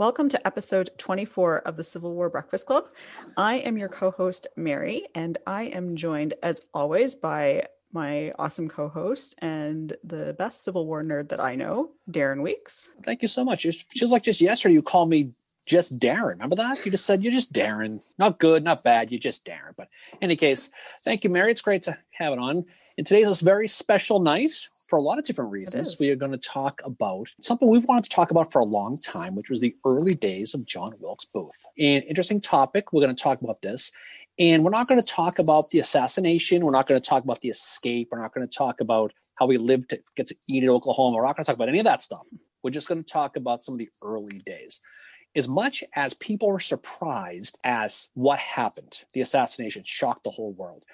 Welcome to episode 24 of the Civil War Breakfast Club. I am your co host, Mary, and I am joined, as always, by my awesome co host and the best Civil War nerd that I know, Darren Weeks. Thank you so much. It feels like just yesterday you called me just Darren. Remember that? You just said you're just Darren. Not good, not bad. You're just Darren. But in any case, thank you, Mary. It's great to have it on. And today's this very special night for a lot of different reasons. We are going to talk about something we've wanted to talk about for a long time, which was the early days of John Wilkes Booth. An interesting topic. We're going to talk about this. And we're not going to talk about the assassination. We're not going to talk about the escape. We're not going to talk about how we lived to get to Enid in Oklahoma. We're not going to talk about any of that stuff. We're just going to talk about some of the early days. As much as people were surprised as what happened, the assassination shocked the whole world.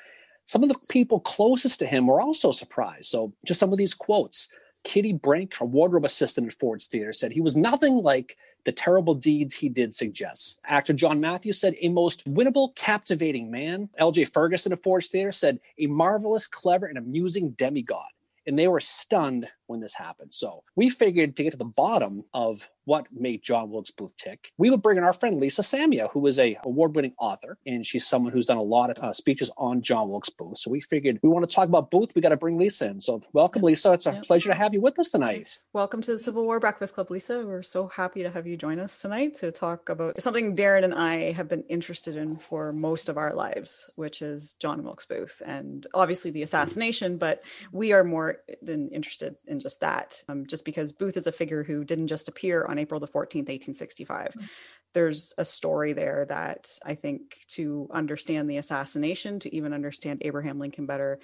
Some of the people closest to him were also surprised. So, just some of these quotes. Kitty Brink, a wardrobe assistant at Ford's Theater, said he was nothing like the terrible deeds he did suggest. Actor John Matthews said, a most winnable, captivating man. LJ Ferguson of Ford's Theater said, a marvelous, clever, and amusing demigod. And they were stunned when this happened. So we figured to get to the bottom of what made John Wilkes Booth tick, we would bring in our friend Lisa Samia, who is a award-winning author, and she's someone who's done a lot of uh, speeches on John Wilkes Booth. So we figured we want to talk about Booth. We got to bring Lisa in. So welcome, Lisa. It's a yep. pleasure to have you with us tonight. Welcome to the Civil War Breakfast Club, Lisa. We're so happy to have you join us tonight to talk about something Darren and I have been interested in for most of our lives, which is John Wilkes Booth, and obviously the assassination. But we are more than interested in just that, um, just because Booth is a figure who didn't just appear on April the 14th 1865. Mm-hmm. There's a story there that I think to understand the assassination, to even understand Abraham Lincoln better,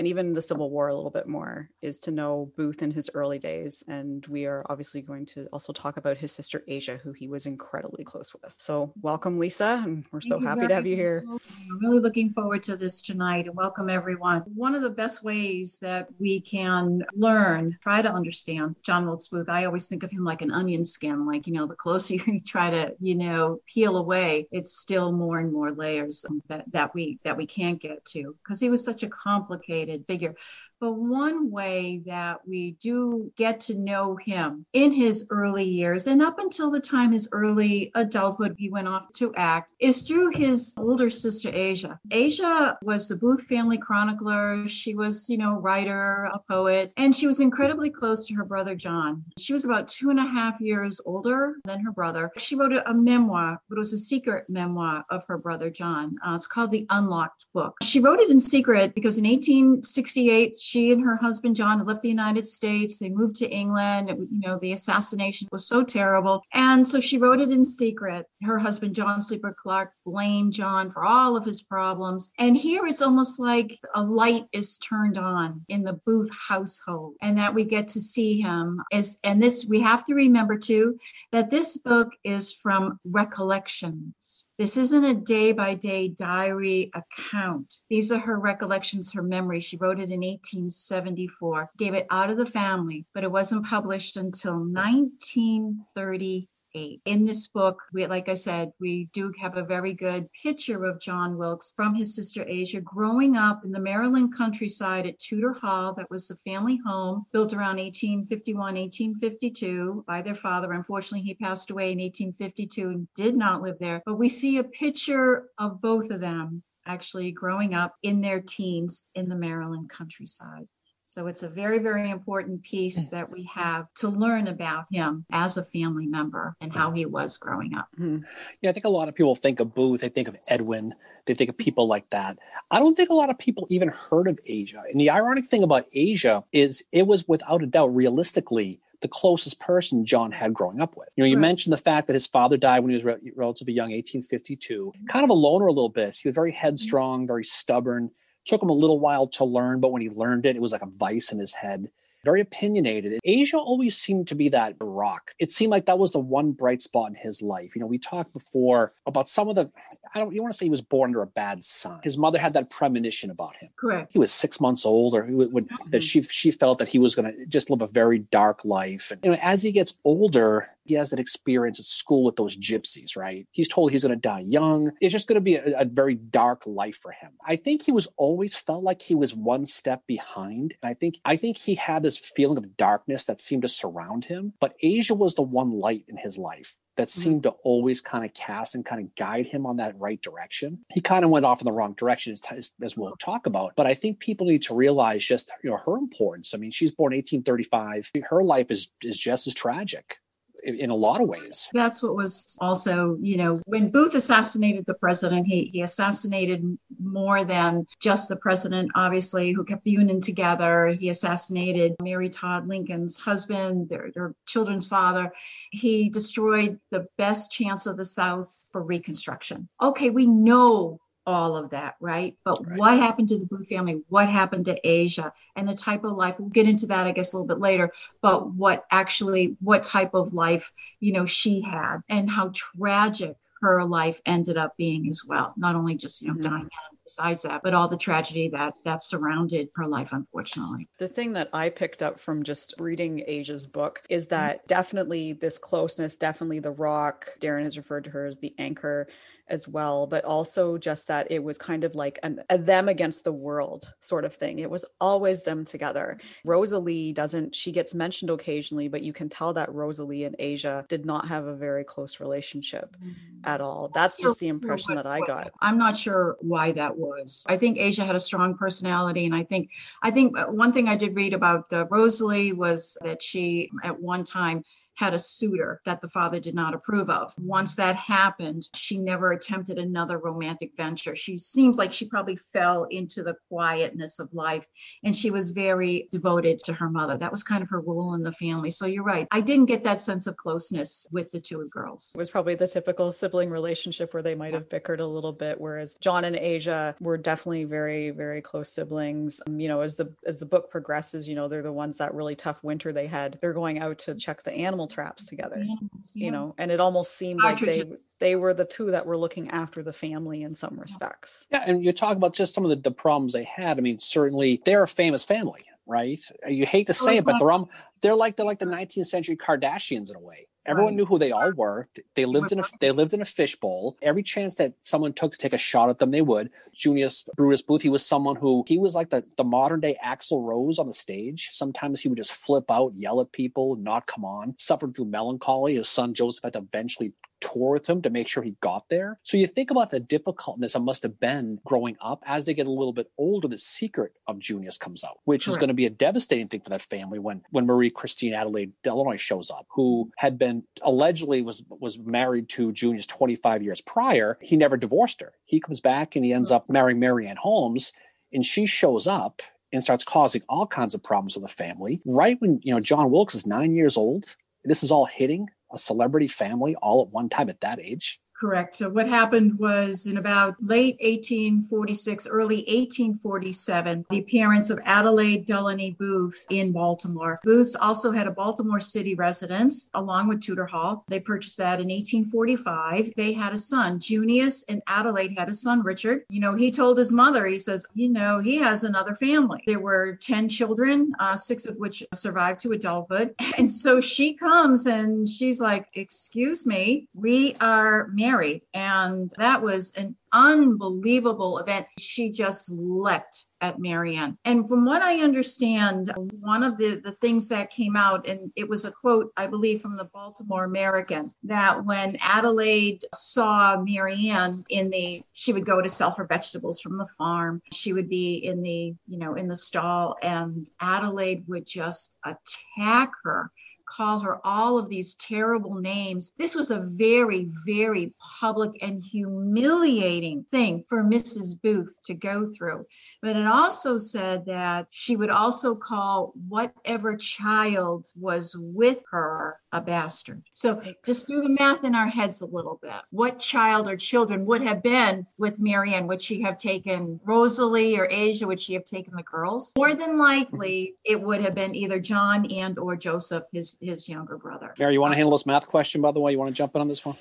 and even the Civil War a little bit more is to know Booth in his early days. And we are obviously going to also talk about his sister Asia, who he was incredibly close with. So, welcome, Lisa. And we're so happy to have you here. I'm really looking forward to this tonight and welcome everyone. One of the best ways that we can learn, try to understand John Wilkes Booth, I always think of him like an onion skin, like, you know, the closer you try to, you know, peel away, it's still more and more layers that, that we that we can't get to because he was such a complicated figure. But one way that we do get to know him in his early years and up until the time his early adulthood, he went off to act, is through his older sister, Asia. Asia was the Booth family chronicler. She was, you know, writer, a poet, and she was incredibly close to her brother, John. She was about two and a half years older than her brother. She wrote a, memoir, but it was a secret memoir of her brother, John. Uh, it's called The Unlocked Book. She wrote it in secret because in 1868, she and her husband John had left the United States. They moved to England. You know, the assassination was so terrible. And so she wrote it in secret. Her husband, John Sleeper Clarke blamed John for all of his problems. And here it's almost like a light is turned on in the Booth household and that we get to see him as, and this, we have to remember too, that this book is from recollections. This isn't a day by day diary account. These are her recollections, her memories. She wrote it in 1874, gave it out of the family, but it wasn't published until 1930 eight. In this book, we, like I said, we do have a very good picture of John Wilkes from his sister Asia growing up in the Maryland countryside at Tudor Hall. That was the family home built around 1851, 1852 by their father. Unfortunately, he passed away in 1852 and did not live there. But we see a picture of both of them actually growing up in their teens in the Maryland countryside. So it's a very, very important piece that we have to learn about him as a family member and how he was growing up. Mm-hmm. Yeah, I think a lot of people think of Booth, they think of Edwin, they think of people like that. I don't think a lot of people even heard of Asia. And the ironic thing about Asia is it was without a doubt, realistically, the closest person John had growing up with. You know, you right. mentioned the fact that his father died when he was re- relatively young, 1852. Kind of a loner a little bit. He was very headstrong, very stubborn. Took him a little while to learn, but when he learned it, it was like a vice in his head. Very opinionated. Asia always seemed to be that rock. It seemed like that was the one bright spot in his life. You know, we talked before about some of the, I don't, you want to say he was born under a bad sign. His mother had that premonition about him. Correct. He was six months old, or mm-hmm. that she she felt that he was going to just live a very dark life. And you know, as he gets older, He has that experience at school with those gypsies, right? He's told he's going to die young. It's just going to be a, a, very dark life for him. I think he was always felt like he was one step behind. And I think I think he had this feeling of darkness that seemed to surround him. But Asia was the one light in his life that mm-hmm. seemed to always kind of cast and kind of guide him on that right direction. He kind of went off in the wrong direction, as, as, we'll talk about. But I think people need to realize just you know her importance. I mean, she's born 1835. Her life is is just as tragic in a lot of ways. That's what was also, you know, when Booth assassinated the president, he, he assassinated more than just the president, obviously, who kept the Union together. He assassinated Mary Todd Lincoln's husband, their, their children's father. He destroyed the best chance of the South for Reconstruction. Okay, we know all of that, right? But right. what happened to the Booth family? What happened to Asia and the type of life? We'll get into that, I guess, a little bit later. But what actually, what type of life, you know, she had and how tragic her life ended up being as well. Not only just, you know, mm-hmm. dying besides that, but all the tragedy that that surrounded her life, unfortunately. The thing that I picked up from just reading Asia's book is that mm-hmm. definitely this closeness, definitely the rock. Darren has referred to her as the anchor as well, but also just that it was kind of like an, a them against the world sort of thing. It was always them together. Rosalie doesn't, she gets mentioned occasionally, but you can tell that Rosalie and Asia did not have a very close relationship mm-hmm. at all. That's just the impression that I got. I'm not sure why that was. I think Asia had a strong personality. And I think, I think one thing I did read about uh, Rosalie was that she at one time had a suitor that the father did not approve of. Once that happened, she never attempted another romantic venture. She seems like she probably fell into the quietness of life and she was very devoted to her mother. That was kind of her role in the family. So you're right. I didn't get that sense of closeness with the two girls. It was probably the typical sibling relationship where they might have bickered a little bit, whereas John and Asia were definitely very, very close siblings. Um, you know, as the as the book progresses, you know, they're the ones that really tough winter they had. They're going out to check the animal traps together animals, yeah. you know and it almost seemed like they they were the two that were looking after the family in some respects. Yeah and you talk about just some of the, the problems they had. I mean certainly they're a famous family right? You hate to oh, say oh, it but they're um, they're like they're like the 19th century kardashians in a way Everyone right. knew who they all were. They lived in a they lived in a fishbowl. Every chance that someone took to take a shot at them, they would. Junius Brutus Booth, he was someone who he was like the, the modern day Axl Rose on the stage. Sometimes he would just flip out, yell at people, not come on. Suffered through melancholy. His son Joseph had to eventually tour with him to make sure he got there. So you think about the difficultness it must have been growing up. As they get a little bit older, the secret of Junius comes out, which Correct. is going to be a devastating thing for that family when when Marie Christine Adelaide Delannoy shows up, who had been allegedly was was married to Junius 25 years prior. He never divorced her. He comes back and he ends up marrying Marianne Holmes, and she shows up and starts causing all kinds of problems with the family. Right when you know John Wilkes is nine years old, this is all hitting a celebrity family all at one time at that age? Correct. So what happened was in about late 1846, early 1847, the appearance of Adelaide Delannoy Booth in Baltimore. Booths also had a Baltimore City residence along with Tudor Hall. They purchased that in 1845. They had a son, Junius, and Adelaide had a son, Richard. You know, he told his mother, he says, you know, he has another family. There were 10 children, uh, six of which survived to adulthood. And so she comes and she's like, excuse me, we are married married. And that was an unbelievable event. She just leapt at Marianne. And from what I understand, one of the, the things that came out, and it was a quote, I believe, from the Baltimore American, that when Adelaide saw Marianne in the, she would go to sell her vegetables from the farm. She would be in the, you know, in the stall, and Adelaide would just attack her call her all of these terrible names. This was a very, very public and humiliating thing for Mrs. Booth to go through. But it also said that she would also call whatever child was with her a bastard. So just do the math in our heads a little bit. What child or children would have been with Marianne? Would she have taken Rosalie or Asia? Would she have taken the girls? More than likely, it would have been either John and or Joseph, his his younger brother. Mary, you want to um, handle this math question, by the way? You want to jump in on this one?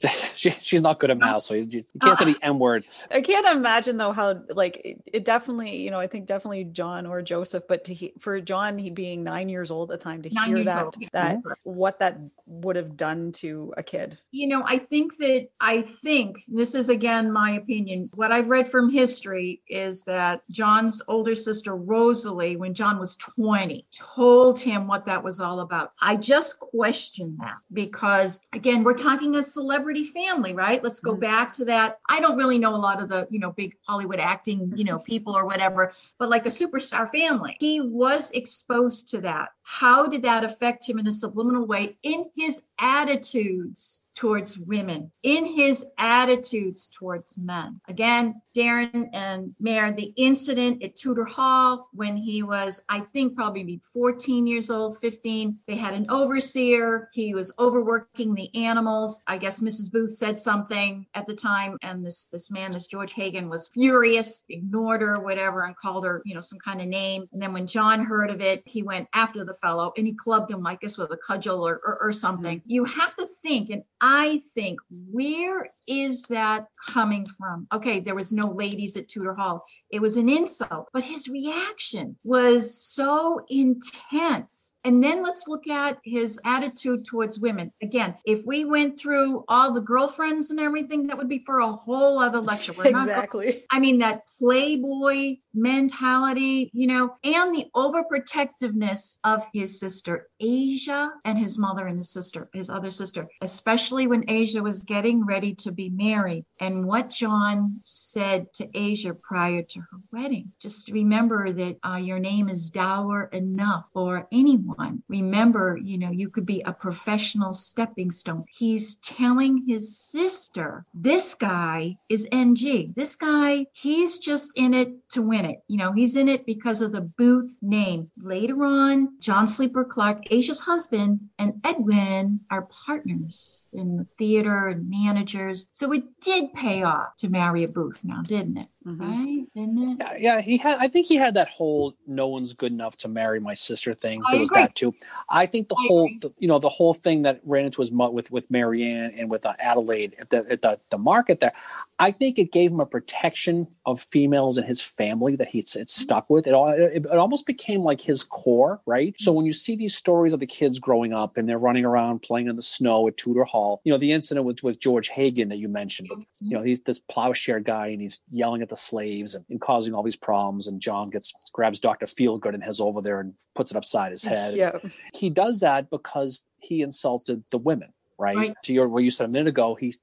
she, she's not good at math, so you, you can't say the M word. I can't imagine though how like it, it, definitely you know I think definitely John or Joseph, but to he, for John he being nine years old at the time to nine hear that old. that what that would have done to a kid. You know, I think that I think this is again my opinion. What I've read from history is that John's older sister Rosalie, when John was twenty, told him what that was all about. I just question that because again we're talking a celebrity family, right? Let's go mm-hmm. back to that. I don't really know a lot of the, you know, big Hollywood acting, you know, people or whatever, but like a superstar family. He was exposed to that. How did that affect him in a subliminal way in his attitudes towards women, in his attitudes towards men. Again, Darren and Mary, the incident at Tudor Hall when he was, I think, probably 14 years old, 15, they had an overseer. He was overworking the animals. I guess Mrs. Booth said something at the time, and this this man, this George Hagen, was furious, ignored her, whatever, and called her, you know, some kind of name. And then when John heard of it, he went after the fellow and he clubbed him, I guess, with a cudgel or, or, or something. Mm-hmm. You have to think, and I think, where is that coming from? Okay, there was no ladies at Tudor Hall. It was an insult, but his reaction was so intense. And then let's look at his attitude towards women. Again, if we went through all the girlfriends and everything, that would be for a whole other lecture. We're exactly. Not, I mean, that playboy mentality, you know, and the overprotectiveness of his sister, Asia, and his mother and his sister, his other sister, especially when Asia was getting ready to be married. And what John said to Asia prior to her wedding. Just remember that uh, your name is dower enough for anyone. Remember, you know, you could be a professional stepping stone. He's telling his sister, this guy is NG. This guy, he's just in it to win it. You know, he's in it because of the Booth name. Later on, John Sleeper Clarke, Asia's husband, and Edwin are partners in the theater and managers. So it did pay off to marry a Booth now, didn't it? Mm-hmm. Right? Didn't it? Yeah, yeah, he had I think he had that whole no one's good enough to marry my sister thing. I there was agree. that too. I think the I whole the, you know, the whole thing that ran into his mud with with Marianne and with uh, Adelaide at the at the, the market there. I think it gave him a protection of females in his family that he's it's mm-hmm. stuck with. It, all, it, it almost became like his core, right? So mm-hmm. when you see these stories of the kids growing up and they're running around playing in the snow at Tudor Hall, you know, the incident with, with George Hagen that you mentioned, mm-hmm. you know, he's this plowshare guy and he's yelling at the slaves and, and causing all these problems. And John gets grabs Dr. Feelgood and has over there and puts it upside his head. Yeah. He does that because he insulted the women right? Right. To your what you said a minute ago, he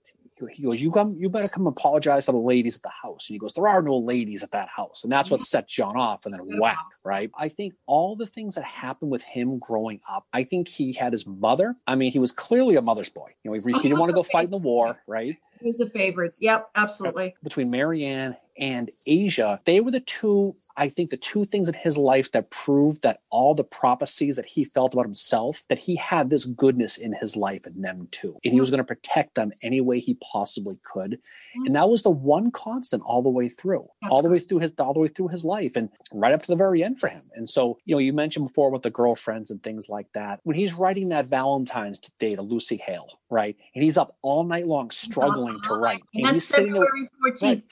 he goes, "You come, you better come apologize to the ladies at the house." And he goes, "There are no ladies at that house," and that's what set John off. And then whack, right? I think all the things that happened with him growing up. I think he had his mother. I mean, he was clearly a mother's boy. You know, he, he didn't want to go fight in the war, right? He was a favorite. Yep, absolutely. Between Marianne and Asia, they were the two I think the two things in his life that proved that all the prophecies that he felt about himself, that he had this goodness in his life in them too. And he was going to protect them any way he possibly could. And that was the one constant all the way through, That's all the way through his all the way through his life and right up to the very end for him. And so, you know, you mentioned before with the girlfriends and things like that. When he's writing that Valentine's Day to Lucy Hale, right? And he's up all night long struggling to write. And, and that's he's there, February 14th, Right.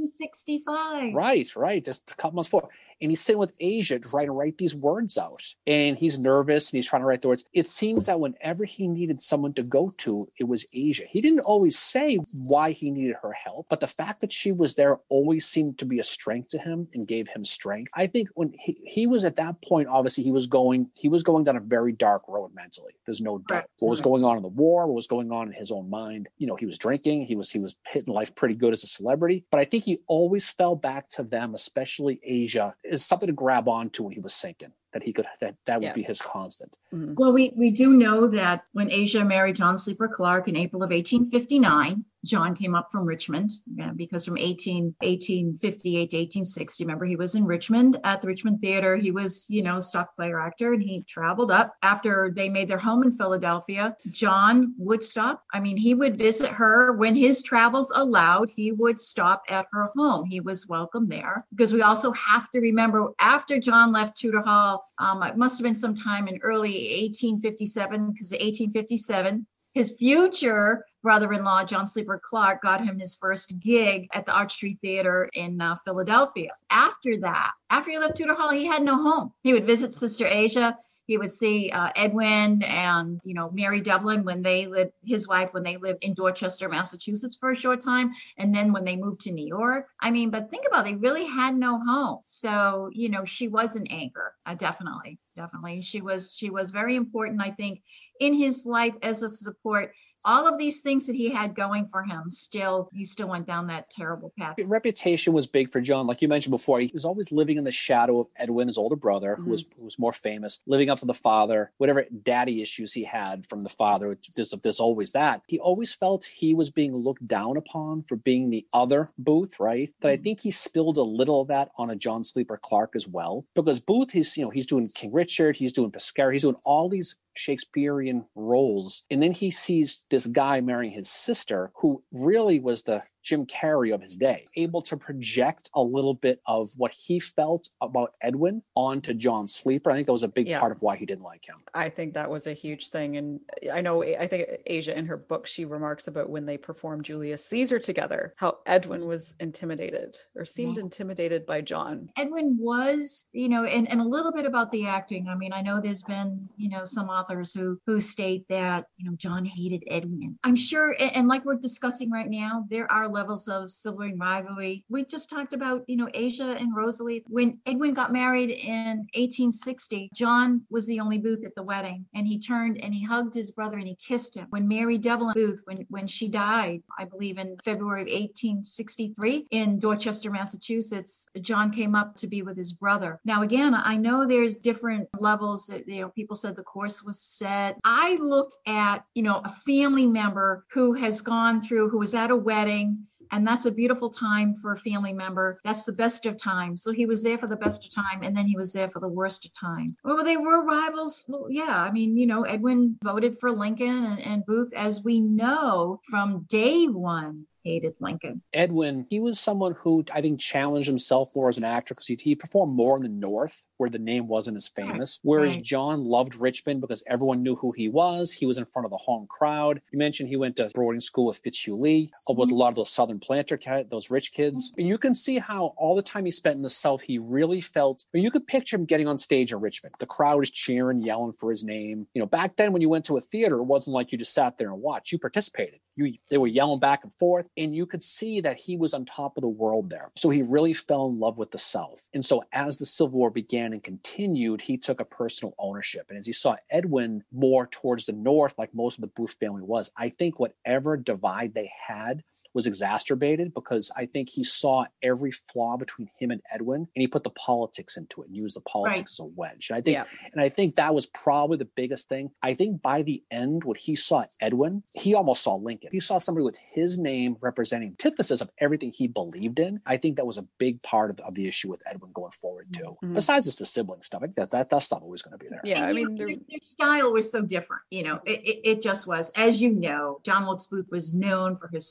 1865. Right, right. Just a couple months before. And he's sitting with Asia trying to write these words out. And he's nervous and he's trying to write the words. It seems that whenever he needed someone to go to, it was Asia. He didn't always say why he needed her help, but the fact that she was there always seemed to be a strength to him and gave him strength. I think when he, he was at that point, obviously he was going, he was going down a very dark road mentally. There's no doubt. What was mm-hmm. going on in the war, what was going on in his own mind. You know, he was drinking, he was he was hitting life pretty good as a celebrity. But I think he always fell back to them, especially Asia, is something to grab onto when he was sinking. That he could that that Yeah. would be his constant. Mhm. Well, we, we do know that when Asia married John Sleeper Clarke in April of 1859, John came up from Richmond yeah, because from 18, 1858 to 1860, remember, he was in Richmond at the Richmond Theater. He was, you know, stock player actor and he traveled up after they made their home in Philadelphia. John would stop. I mean, he would visit her when his travels allowed. He would stop at her home. He was welcome there because we also have to remember after John left Tudor Hall, um, it must have been sometime in early 1857 because 1857 his future brother-in-law john sleeper clarke got him his first gig at the arch street theater in uh, philadelphia after that after he left tudor hall he had no home he would visit sister asia he would see uh, Edwin and you know Mary Devlin when they lived his wife when they lived in Dorchester, Massachusetts for a short time, and then when they moved to New York. I mean, but think about it, they really had no home. So you know she was an anchor, uh, definitely, definitely. She was she was very important, I think, in his life as a support all of these things that he had going for him still he still went down that terrible path reputation was big for john like you mentioned before he was always living in the shadow of edwin his older brother mm-hmm. who was who was more famous living up to the father whatever daddy issues he had from the father there's, there's always that he always felt he was being looked down upon for being the other booth right but mm-hmm. i think he spilled a little of that on a john sleeper clarke as well because booth he's you know he's doing king richard he's doing pescara he's doing all these Shakespearean roles. And then he sees this guy marrying his sister, who really was the Jim Carrey of his day, able to project a little bit of what he felt about Edwin onto John Sleeper. I think that was a big yeah. part of why he didn't like him. I think that was a huge thing. And I know, I think Asia in her book, she remarks about when they performed Julius Caesar together, how Edwin was intimidated or seemed yeah. intimidated by John. Edwin was, you know, and, and a little bit about the acting. I mean, I know there's been, you know, some authors who who state that, you know, John hated Edwin. I'm sure, and, and like we're discussing right now, there are levels of sibling rivalry. We just talked about, you know, Asia and Rosalie. When Edwin got married in 1860, John was the only Booth at the wedding, and he turned and he hugged his brother and he kissed him. When Mary Devlin Booth, when when she died, I believe in February of 1863 in Dorchester, Massachusetts, John came up to be with his brother. Now, again, I know there's different levels. You know, people said the course was set. I look at, you know, a family member who has gone through, who was at a wedding and that's a beautiful time for a family member. That's the best of times. So he was there for the best of time, and then he was there for the worst of time. Well, they were rivals. Yeah, I mean, you know, Edwin voted for Lincoln and, and Booth, as we know from day one hated Lincoln. Edwin, he was someone who I think challenged himself more as an actor because he, he, performed more in the North where the name wasn't as famous. Right. Whereas right. John loved Richmond because everyone knew who he was. He was in front of the home crowd. You mentioned he went to boarding school with Fitzhugh Lee, mm-hmm. with a lot of those Southern planter, those rich kids. Mm-hmm. And you can see how all the time he spent in the South, he really felt, you could picture him getting on stage in Richmond. The crowd is cheering, yelling for his name. You know, back then when you went to a theater, it wasn't like you just sat there and watched. You participated. You, they were yelling back and forth and you could see that he was on top of the world there. So he really fell in love with the South. And so as the Civil War began and continued, he took a personal ownership. And as he saw Edwin more towards the North, like most of the Booth family was, I think whatever divide they had was exacerbated because I think he saw every flaw between him and Edwin and he put the politics into it and used the politics right. as a wedge. And I think yeah. and I think that was probably the biggest thing. I think by the end, what he saw Edwin, he almost saw Lincoln. He saw somebody with his name representing antithesis of everything he believed in. I think that was a big part of, of the issue with Edwin going forward too. Mm-hmm. Besides just the sibling stuff, I think that, that that's not always going to be there. Yeah, I mean, their, their, style was so different. You know, it, it, it just was. As you know, John Wilkes Booth was known for his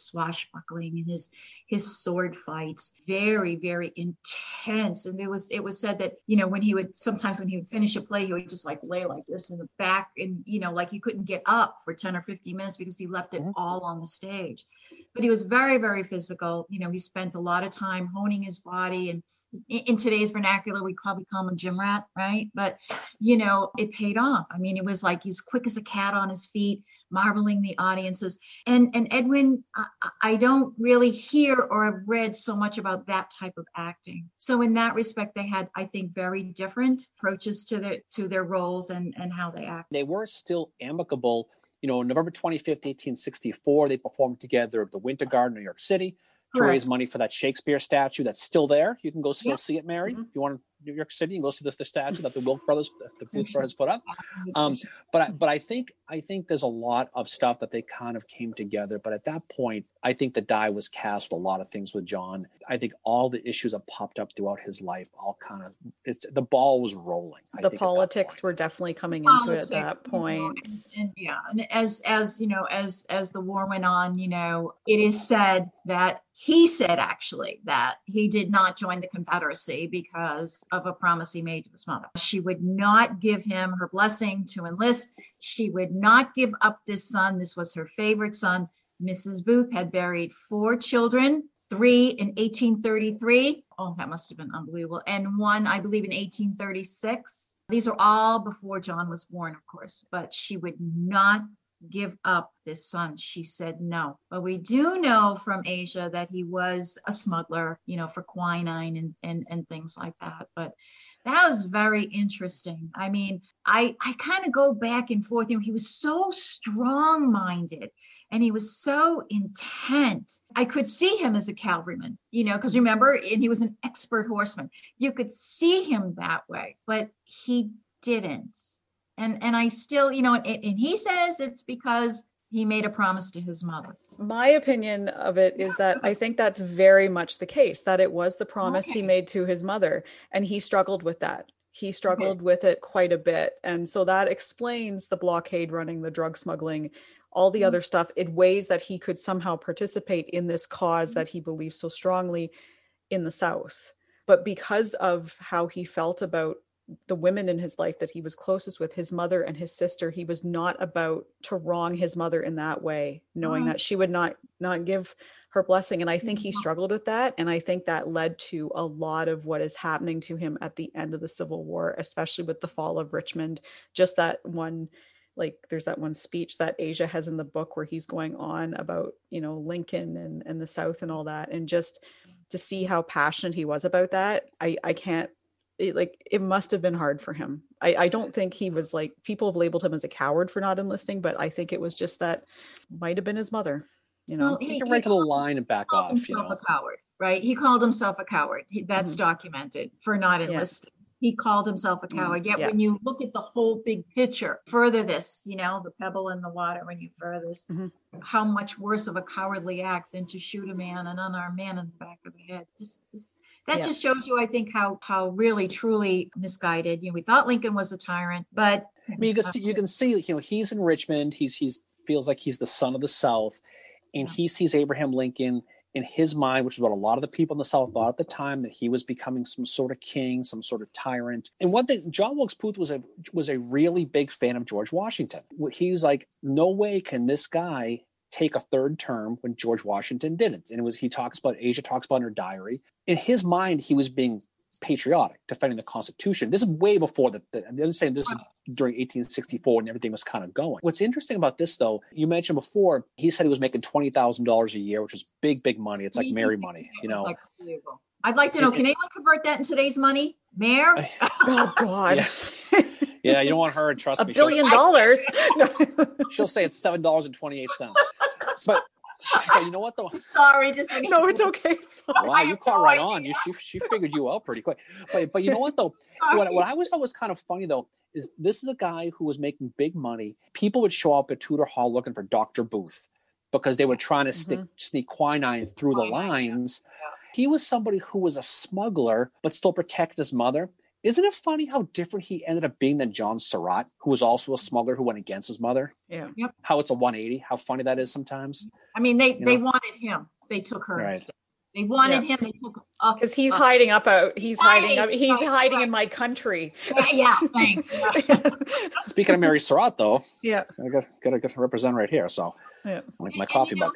swashbuckling and his his sword fights. Very very intense. And it was it was said that you know when he would sometimes when he would finish a play he would just like lay like this in the back and you know like he couldn't get up for 10 or 15 minutes because he left it all on the stage. But he was very very physical. You know he spent a lot of time honing his body. And in today's vernacular we probably call him a gym rat right? But you know it paid off. I mean it was like he's quick as a cat on his feet marveling the audiences. And and Edwin, I, I don't really hear or have read so much about that type of acting. So in that respect, they had, I think, very different approaches to their to their roles and and how they act. They were still amicable. You know, November 25th, 1864, they performed together at the Winter Garden, New York City to raise money for that Shakespeare statue that's still there. You can go still yep. see it, Mary. Mm-hmm. If you want New York City and go see the, the statue that the Wilk brothers, the Booth brothers put up. Um, but I, but I think I think there's a lot of stuff that they kind of came together. But at that point, I think the die was cast with a lot of things with John. I think all the issues that popped up throughout his life all kind of it's the ball was rolling. I the politics were definitely coming politics, into it at that point. And, and, yeah, and as as you know, as as the war went on, you know, it is said that he said actually that he did not join the Confederacy because of a promise he made to his mother. She would not give him her blessing to enlist. She would not give up this son. This was her favorite son. Mrs. Booth had buried four children, three in 1833. Oh, that must have been unbelievable. And one, I believe, in 1836. These are all before John was born, of course, but she would not give up this son. She said no. But we do know from Asia that he was a smuggler, you know, for quinine and and, and things like that. But that was very interesting. I mean, I I kind of go back and forth. You know, he was so strong-minded and he was so intent. I could see him as a cavalryman, you know, because remember, and he was an expert horseman. You could see him that way, but he didn't and and i still you know and, and he says it's because he made a promise to his mother my opinion of it is that i think that's very much the case that it was the promise okay. he made to his mother and he struggled with that he struggled okay. with it quite a bit and so that explains the blockade running the drug smuggling all the mm-hmm. other stuff in ways that he could somehow participate in this cause mm-hmm. that he believes so strongly in the south but because of how he felt about the women in his life that he was closest with, his mother and his sister, he was not about to wrong his mother in that way, knowing that she would not not give her blessing. And I think he mm-hmm. struggled with that. And I think that led to a lot of what is happening to him at the end of the Civil War, especially with the fall of Richmond. Just that one like there's that one speech that Asia has in the book where he's going on about, you know, Lincoln and, and the South and all that. And just to see how passionate he was about that, I, I can't it, like it must have been hard for him. I, I don't think he was like people have labeled him as a coward for not enlisting, but I think it was just that might have been his mother. You know, well, he, he can write the line and back off. Himself you know? a coward, right? He called himself a coward. He, that's mm-hmm. documented for not enlisting. Yeah. He called himself a mm-hmm. coward. Yet yeah. when you look at the whole big picture, further this, you know, the pebble in the water, when you further this, mm-hmm. how much worse of a cowardly act than to shoot a man, an unarmed man in the back of the head. Just, just that yeah. just shows you, I think, how how really truly misguided. You know, we thought Lincoln was a tyrant, but I mean, you can see, you can see, you know, he's in Richmond. He's he's feels like he's the son of the South, and yeah. he sees Abraham Lincoln in his mind, which is what a lot of the people in the South thought at the time, that he was becoming some sort of king, some sort of tyrant. And one thing, John Wilkes Booth was a was a really big fan of George Washington. He was like, no way can this guy take a third term when George Washington didn't. And it was he talks about Asia talks about in her diary. In his mind, he was being patriotic, defending the Constitution. This is way before the. the I'm saying this is during 1864 and everything was kind of going. What's interesting about this, though, you mentioned before, he said he was making twenty thousand dollars a year, which is big, big money. It's like Mary money, you know. I'd like to know, can anyone convert that in today's money? Mary? oh God. Yeah. yeah. you don't want her. And trust a me. A billion dollars. she'll say it's seven dollars and twenty eight cents. But but you know what though? Sorry, just no, it's okay. It's wow, you caught right on. You she, she figured you out pretty quick. But but you know what though? What, what I always thought was kind of funny though is this is a guy who was making big money. People would show up at Tudor Hall looking for Doctor Booth because they were trying to mm-hmm. stick, sneak quinine through the lines. Yeah. He was somebody who was a smuggler but still protected his mother. Isn't it funny how different he ended up being than John Surratt, who was also a smuggler who went against his mother? Yeah. Yep. How it's a 180, how funny that is sometimes. I mean, they you they know? wanted him. They took her right. instead. They wanted yeah. him. They took because he's uh, hiding up out. He's hiding. Up, he's right, hiding right. in my country. Yeah, thanks. Speaking of Mary Surratt, though, yeah, I got got to represent right here. So, yeah, like my coffee mug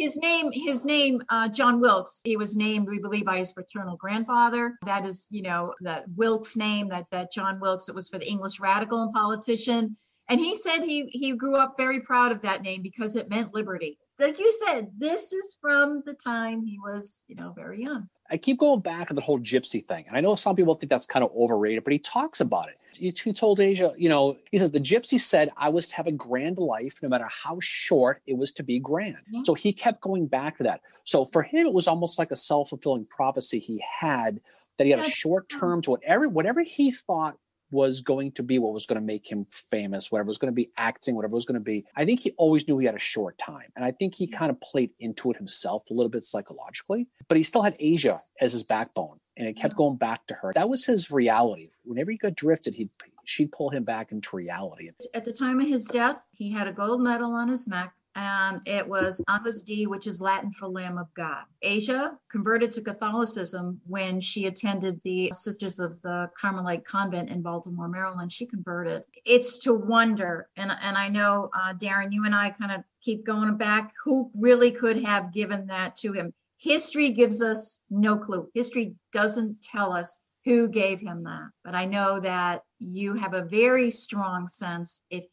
his name his name uh, john wilkes. He was named we believe by his paternal grandfather. That is you know that wilkes name that that john wilkes it was for the english radical and politician. And he said he he grew up very proud of that name because it meant liberty like you said, this is from the time he was, you know, very young. I keep going back to the whole gypsy thing. And I know some people think that's kind of overrated, but he talks about it. He, he told Asia, you know, he says, the gypsy said I was to have a grand life, no matter how short it was to be grand. Mm-hmm. So he kept going back to that. So for him, it was almost like a self fulfilling prophecy he had that he had a short term to whatever, whatever he thought was going to be what was going to make him famous, whatever was going to be acting, whatever was going to be. I think he always knew he had a short time. And I think he kind of played into it himself a little bit psychologically, but he still had Asia as his backbone and it kept going back to her. That was his reality. Whenever he got drifted, he'd she'd pull him back into reality. At the time of his death, he had a gold medal on his neck and it was Agnus Dei, which is Latin for Lamb of God. Asia converted to Catholicism when she attended the Sisters of the Carmelite Convent in Baltimore, Maryland. She converted. It's to wonder, and and I know uh, Darren, you and I kind of keep going back. Who really could have given that to him? History gives us no clue. History doesn't tell us who gave him that. But I know that you have a very strong sense if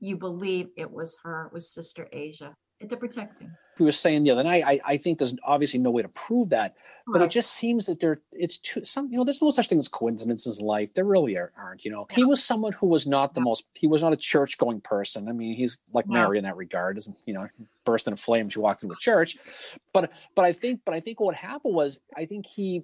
you believe it was her, it was Sister Asia, to protect him. We were saying the other night, I, I think there's obviously no way to prove that, but Right. it just seems that there it's too some you know there's no such thing as coincidences in life. There really are- aren't. You know, he was someone who was not the most. He was not a church going person. I mean, he's like No. Mary in that regard. Doesn't you know burst into flames? She walked into the church, but but I think but I think what happened was I think he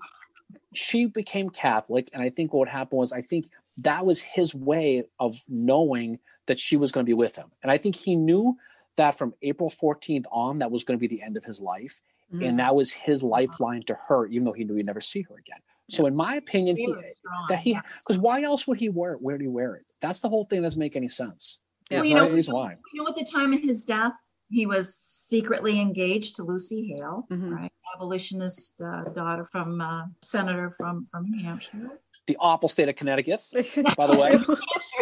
she became Catholic, and I think what happened was I think that was his way of knowing that she was going to be with him, and I think he knew that from April 14th on, that was going to be the end of his life, Mm. and that was his lifeline to her, even though he knew he'd never see her again. So, in my opinion, he, Really strong. that he because why else would he wear it? Where did he wear it? That's the whole thing. that Doesn't make any sense. Yeah. Well, you know- reason why. You know, at the time of his death, he was secretly engaged to Lucy Hale, Mhm. right? Abolitionist uh, daughter from uh, senator from from New Hampshire. The awful state of Connecticut, by the way.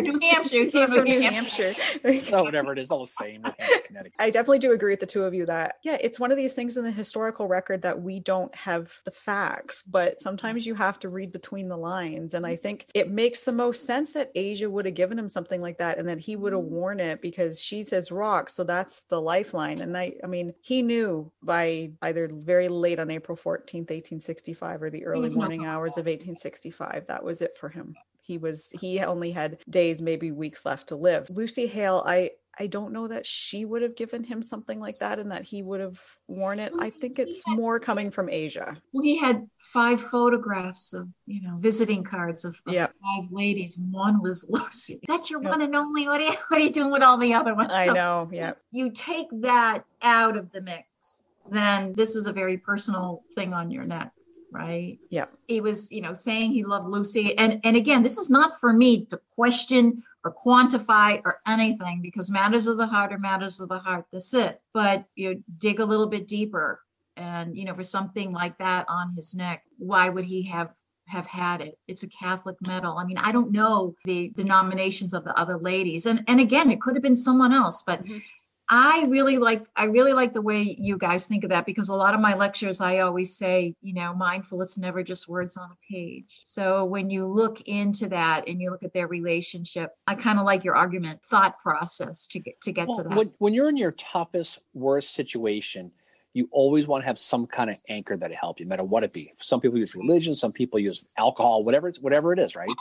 New Hampshire, New Hampshire. He's from New New Hampshire. Hampshire. oh, whatever it is, all the same. Connecticut. I definitely do agree with the two of you that, yeah, it's one of these things in the historical record that we don't have the facts, but sometimes you have to read between the lines. And I think it makes the most sense that Asia would have given him something like that and that he would have mm. worn it because she's his rock. So that's the lifeline. And I, I mean, he knew by either very late on April 14th, 1865, or the early was no morning hours of 1865. That was it for him. He was, he only had days, maybe weeks left to live. Lucy Hale, I, I don't know that she would have given him something like that and that he would have worn it. I think it's more coming from Asia. Well, he had five photographs of, you know, visiting cards of, of Yeah. five ladies. One was Lucy. That's your Yep. one and only. What are, you, what are you doing with all the other ones? I So know. Yeah. You take that out of the mix, then this is a very personal thing on your neck, right? Yeah. He was, you know, saying he loved Lucy. And and again, this is not for me to question or quantify or anything because matters of the heart are matters of the heart. That's it. But you know, dig a little bit deeper. And you know, for something like that on his neck, why would he have have had it? It's a Catholic medal. I mean, I don't know the denominations of the other ladies. And and again, it could have been someone else, but Mhm. I really like I really like the way you guys think of that because a lot of my lectures I always say, you know, mindful it's never just words on a page. So when you look into that and you look at their relationship, I kind of like your argument thought process to get to get Well, to that. when, when you're in your toughest, worst situation, you always want to have some kind of anchor that'll help you, no matter what it be. Some people use religion, some people use alcohol, whatever it's whatever it is, right?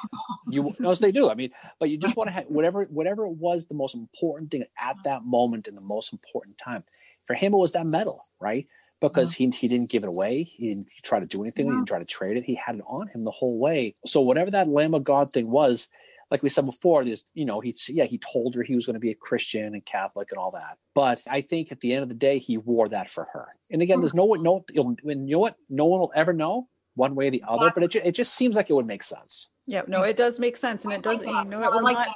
You knows they do. I mean, but you just want to have whatever whatever it was the most important thing at uh-huh. that moment in the most important time. For him, it was that medal, right? Because uh-huh. he he didn't give it away. He didn't try to do anything. He didn't try to trade it. He had it on him the whole way. So whatever that Lamb of God thing was, like we said before, there's you know he yeah he told her he was going to be a Christian and Catholic and all that. But I think at the end of the day, he wore that for her. And again, there's no one no you'll- you know what no one will ever know one way or the other. But it ju- it just seems like it would make sense. Yeah. No, it does make sense. And it does, like you know, No, what, we're like not.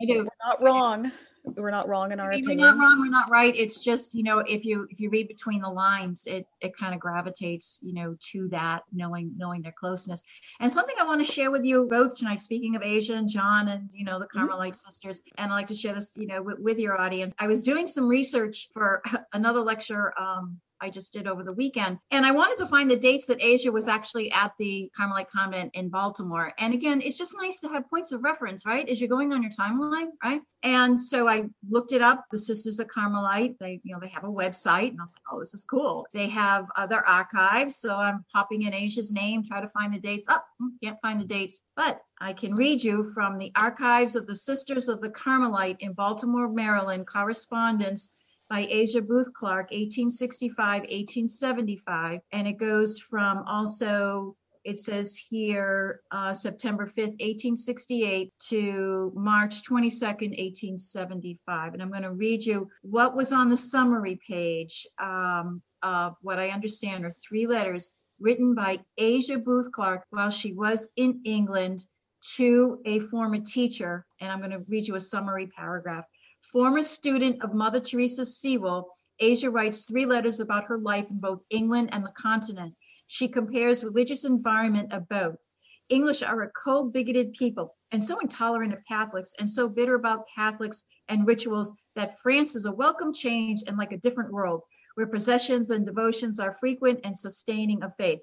I do. we're not wrong. We're not wrong in our mean, we're opinion. not wrong we're not right. It's just you know if you if you read between the lines it it kind of gravitates you know to that knowing knowing their closeness. And something i want to share with you both tonight speaking of asia and john and you know the carmelite sisters and i like to share this you know with, with your audience. I was doing some research for another lecture um I just did over the weekend. And I wanted to find the dates that Asia was actually at the Carmelite Convent in Baltimore. And again, it's just nice to have points of reference, right? As you're going on your timeline, right? And so I looked it up. The Sisters of Carmelite, they, you know, they have a website, and I'm like, oh, this is cool. They have other archives. So I'm popping in Asia's name, try to find the dates. Up, oh, hmm, can't find the dates, but I can read you from the archives of the Sisters of the Carmelite in Baltimore, Maryland, correspondence by Asia Booth Clarke, 1865, 1875. And it goes from also, it says here, uh, September 5th, 1868 to March 22nd, 1875. And I'm going to read you what was on the summary page um, of what I understand are three letters written by Asia Booth Clarke while she was in England to a former teacher. And I'm going to read you a summary paragraph. Former student of Mother Teresa Sewell, Asia writes three letters about her life in both England and the continent. She compares religious environment of both. English are a cold, bigoted people and so intolerant of Catholics and so bitter about Catholics and rituals that France is a welcome change and like a different world where processions and devotions are frequent and sustaining of faith.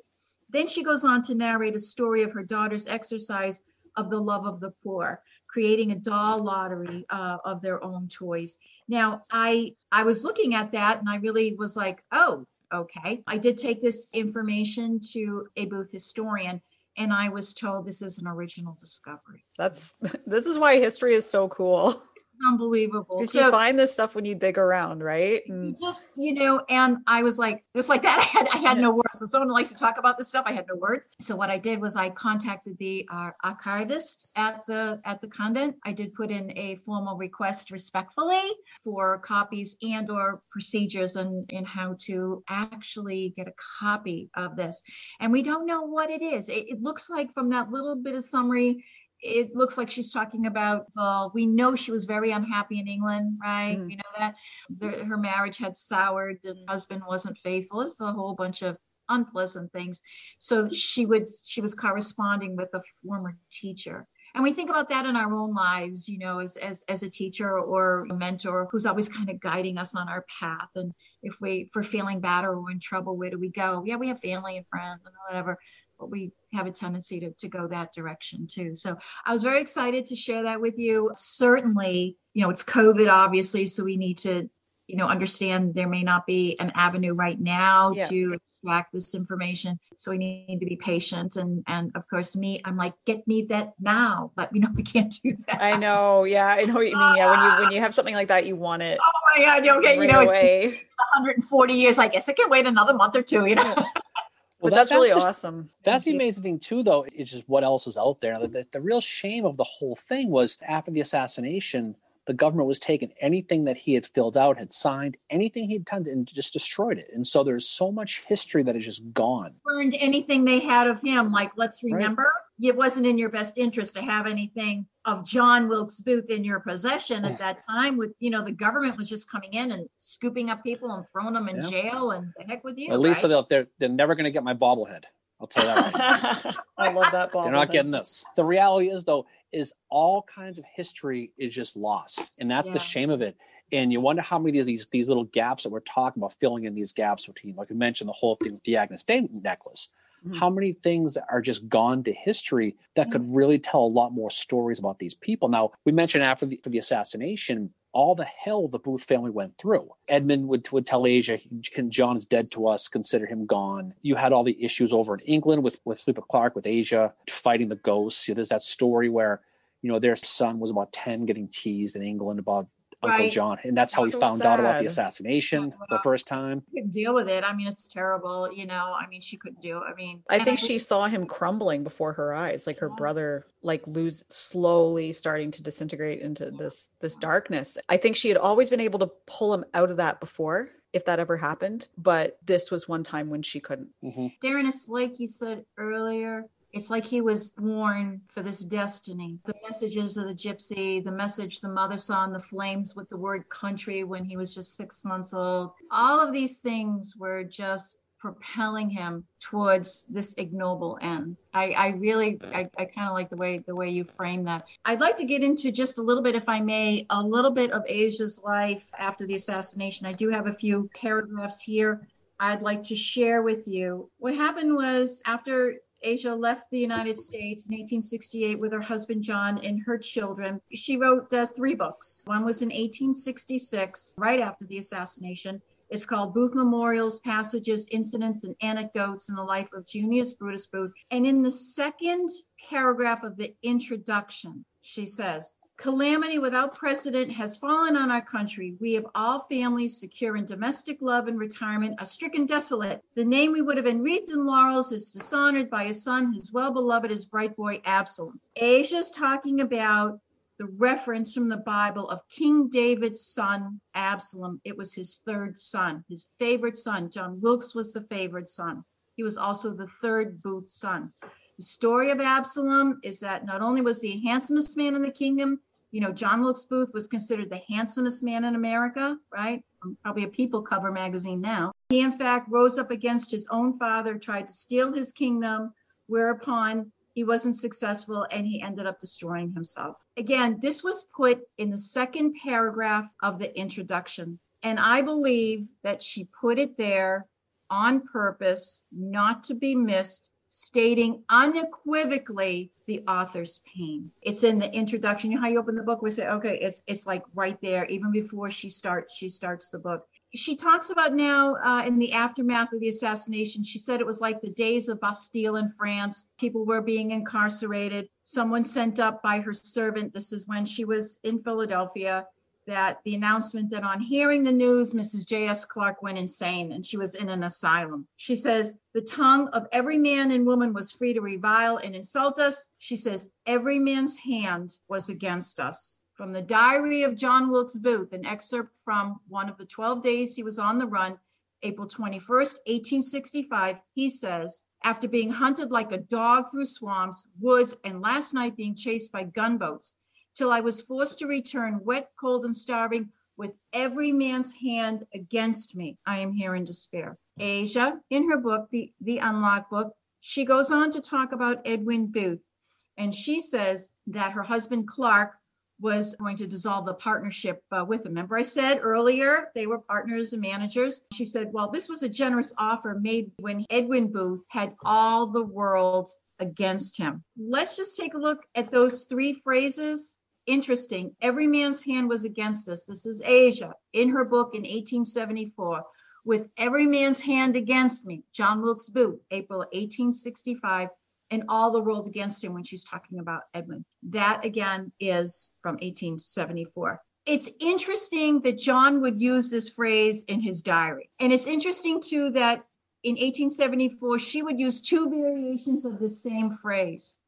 Then she goes on to narrate a story of her daughter's exercise of the love of the poor, creating a doll lottery uh, of their own toys. Now, I I was looking at that and I really was like, oh, okay. I did take this information to a booth historian and I was told this is an original discovery. That's this is why history is so cool unbelievable. So you find this stuff when you dig around, right? And just you know, and I was like, just like that. I had I had yeah. no words. So someone likes to talk about this stuff, I had no words. So what I did was I contacted the uh, archivist at the at the convent. I did put in a formal request respectfully for copies and or procedures and in how to actually get a copy of this. And we don't know what it is. It, it looks like from that little bit of summary it looks like she's talking about well we know she was very unhappy in england right? Mm. you know that? The, her marriage had soured and husband wasn't faithful. It's a whole bunch of unpleasant things. So she would she was corresponding with a former teacher. And we think about that in our own lives you know as as, as a teacher or a mentor who's always kind of guiding us on our path. And if we if we're feeling bad or we're in trouble where do we go? Yeah we have family and friends and whatever we have a tendency to, to go that direction too. So I was very excited to share that with you. Certainly, you know, it's COVID, obviously, so we need to, you know, understand there may not be an avenue right now yeah. to extract this information. So we need to be patient. And and of course, me, I'm like, get me that now. But you know, we can't do that. I know. Yeah, I know what you mean. Yeah, when you when you have something like that, you want it. Oh my god. Okay, right you know, away. 140 years. I guess I can wait another month or two. You know. Well, that, that's, that's, really the, awesome. That's the amazing thing too, though. It's just what else is out there. The, the, real shame of the whole thing was after the assassination, the government was taking anything that he had filled out, had signed, anything he'd done, and just destroyed it. And so there's so much history that is just gone. Burned anything they had of him. Like, let's remember, right. It wasn't in your best interest to have anything of John Wilkes Booth in your possession at that time. With you know, the government was just coming in and scooping up people and throwing them in yeah. jail, and the heck with you. At least right? they're they're never going to get my bobblehead. I'll tell you that. Right. I love that ball. They're not getting this. The reality is, though, is all kinds of history is just lost, and that's yeah. the shame of it. And you wonder how many of these these little gaps that we're talking about filling in these gaps between, like you mentioned, the whole thing with the Agnus Dei necklace. Mm-hmm. How many things are just gone to history that mm-hmm. could really tell a lot more stories about these people? Now, we mentioned after the, the assassination, all the hell the Booth family went through. Edwin would, would tell Asia, John is dead to us, consider him gone. You had all the issues over in England with, with Philippa Clark, with Asia fighting the ghosts. You know, there's that story where, you know, their son was about 10 getting teased in England about Uncle right. John, and that's how he so found sad. out about the assassination oh, the first time. Couldn't deal with it. I mean, it's terrible. You know, I mean, she couldn't do. It. I mean, I think I, she saw him crumbling before her eyes, like her yeah. brother, like lose slowly starting to disintegrate into this this darkness. I think she had always been able to pull him out of that before, if that ever happened. But this was one time when she couldn't. Mm-hmm. Darren, it's like you said earlier, it's like he was born for this destiny. The messages of the gypsy, the message the mother saw in the flames with the word country when he was just six months old. All of these things were just propelling him towards this ignoble end. I, I really I, I kind of like the way the way you frame that. I'd like to get into just a little bit, if I may, a little bit of Asia's life after the assassination. I do have a few paragraphs here I'd like to share with you. What happened was after Asia left the United States in 1868 with her husband John and her children. She wrote uh, three books. One was in 1866, right after the assassination. It's called Booth Memorials, Passages, Incidents, and Anecdotes in the Life of Junius Brutus Booth. And in the second paragraph of the introduction, she says, Calamity without precedent has fallen on our country. We have all families secure in domestic love and retirement are stricken desolate. The name we would have enwreathed in laurels is dishonored by a son, his well beloved, his bright boy Absalom. Asia's talking about the reference from the Bible of King David's son, Absalom. It was his third son, his favorite son. John Wilkes was the favorite son. He was also the third Booth son. The story of Absalom is that not only was he the handsomest man in the kingdom, You know, John Wilkes Booth was considered the handsomest man in America, right? Um, probably a people cover magazine now. He, in fact, rose up against his own father, tried to steal his kingdom, whereupon he wasn't successful and he ended up destroying himself. Again, this was put in the second paragraph of the introduction. And I believe that she put it there on purpose, not to be missed, stating unequivocally the author's pain. It's in the introduction. You know how you open the book, we say, okay, it's it's like right there, even before she starts, she starts the book she talks about now uh, in the aftermath of the assassination. She said it was like the days of Bastille in France. People were being incarcerated. Someone sent up by her servant, this is when she was in Philadelphia, that the announcement that on hearing the news, Mrs. J.S. Clarke went insane and she was in an asylum. She says, The tongue of every man and woman was free to revile and insult us. She says, Every man's hand was against us. From the diary of John Wilkes Booth, an excerpt from one of the 12 days he was on the run, April 21st, 1865, he says, after being hunted like a dog through swamps, woods, and last night being chased by gunboats, till I was forced to return wet, cold, and starving, with every man's hand against me. I am here in despair. Asia, in her book, the, the Unlocked book, she goes on to talk about Edwin Booth. And she says that her husband Clarke was going to dissolve the partnership uh, with them. Remember, I said earlier they were partners and managers. She said, Well, this was a generous offer made when Edwin Booth had all the world against him. Let's just take a look at those three phrases. Interesting. Every man's hand was against us. This is Asia in her book in 1874. With every man's hand against me, John Wilkes Booth, April 1865 and all the world against him when she's talking about Edwin. That again is from 1874. It's interesting that John would use this phrase in his diary. And it's interesting too that in 1874, she would use two variations of the same phrase.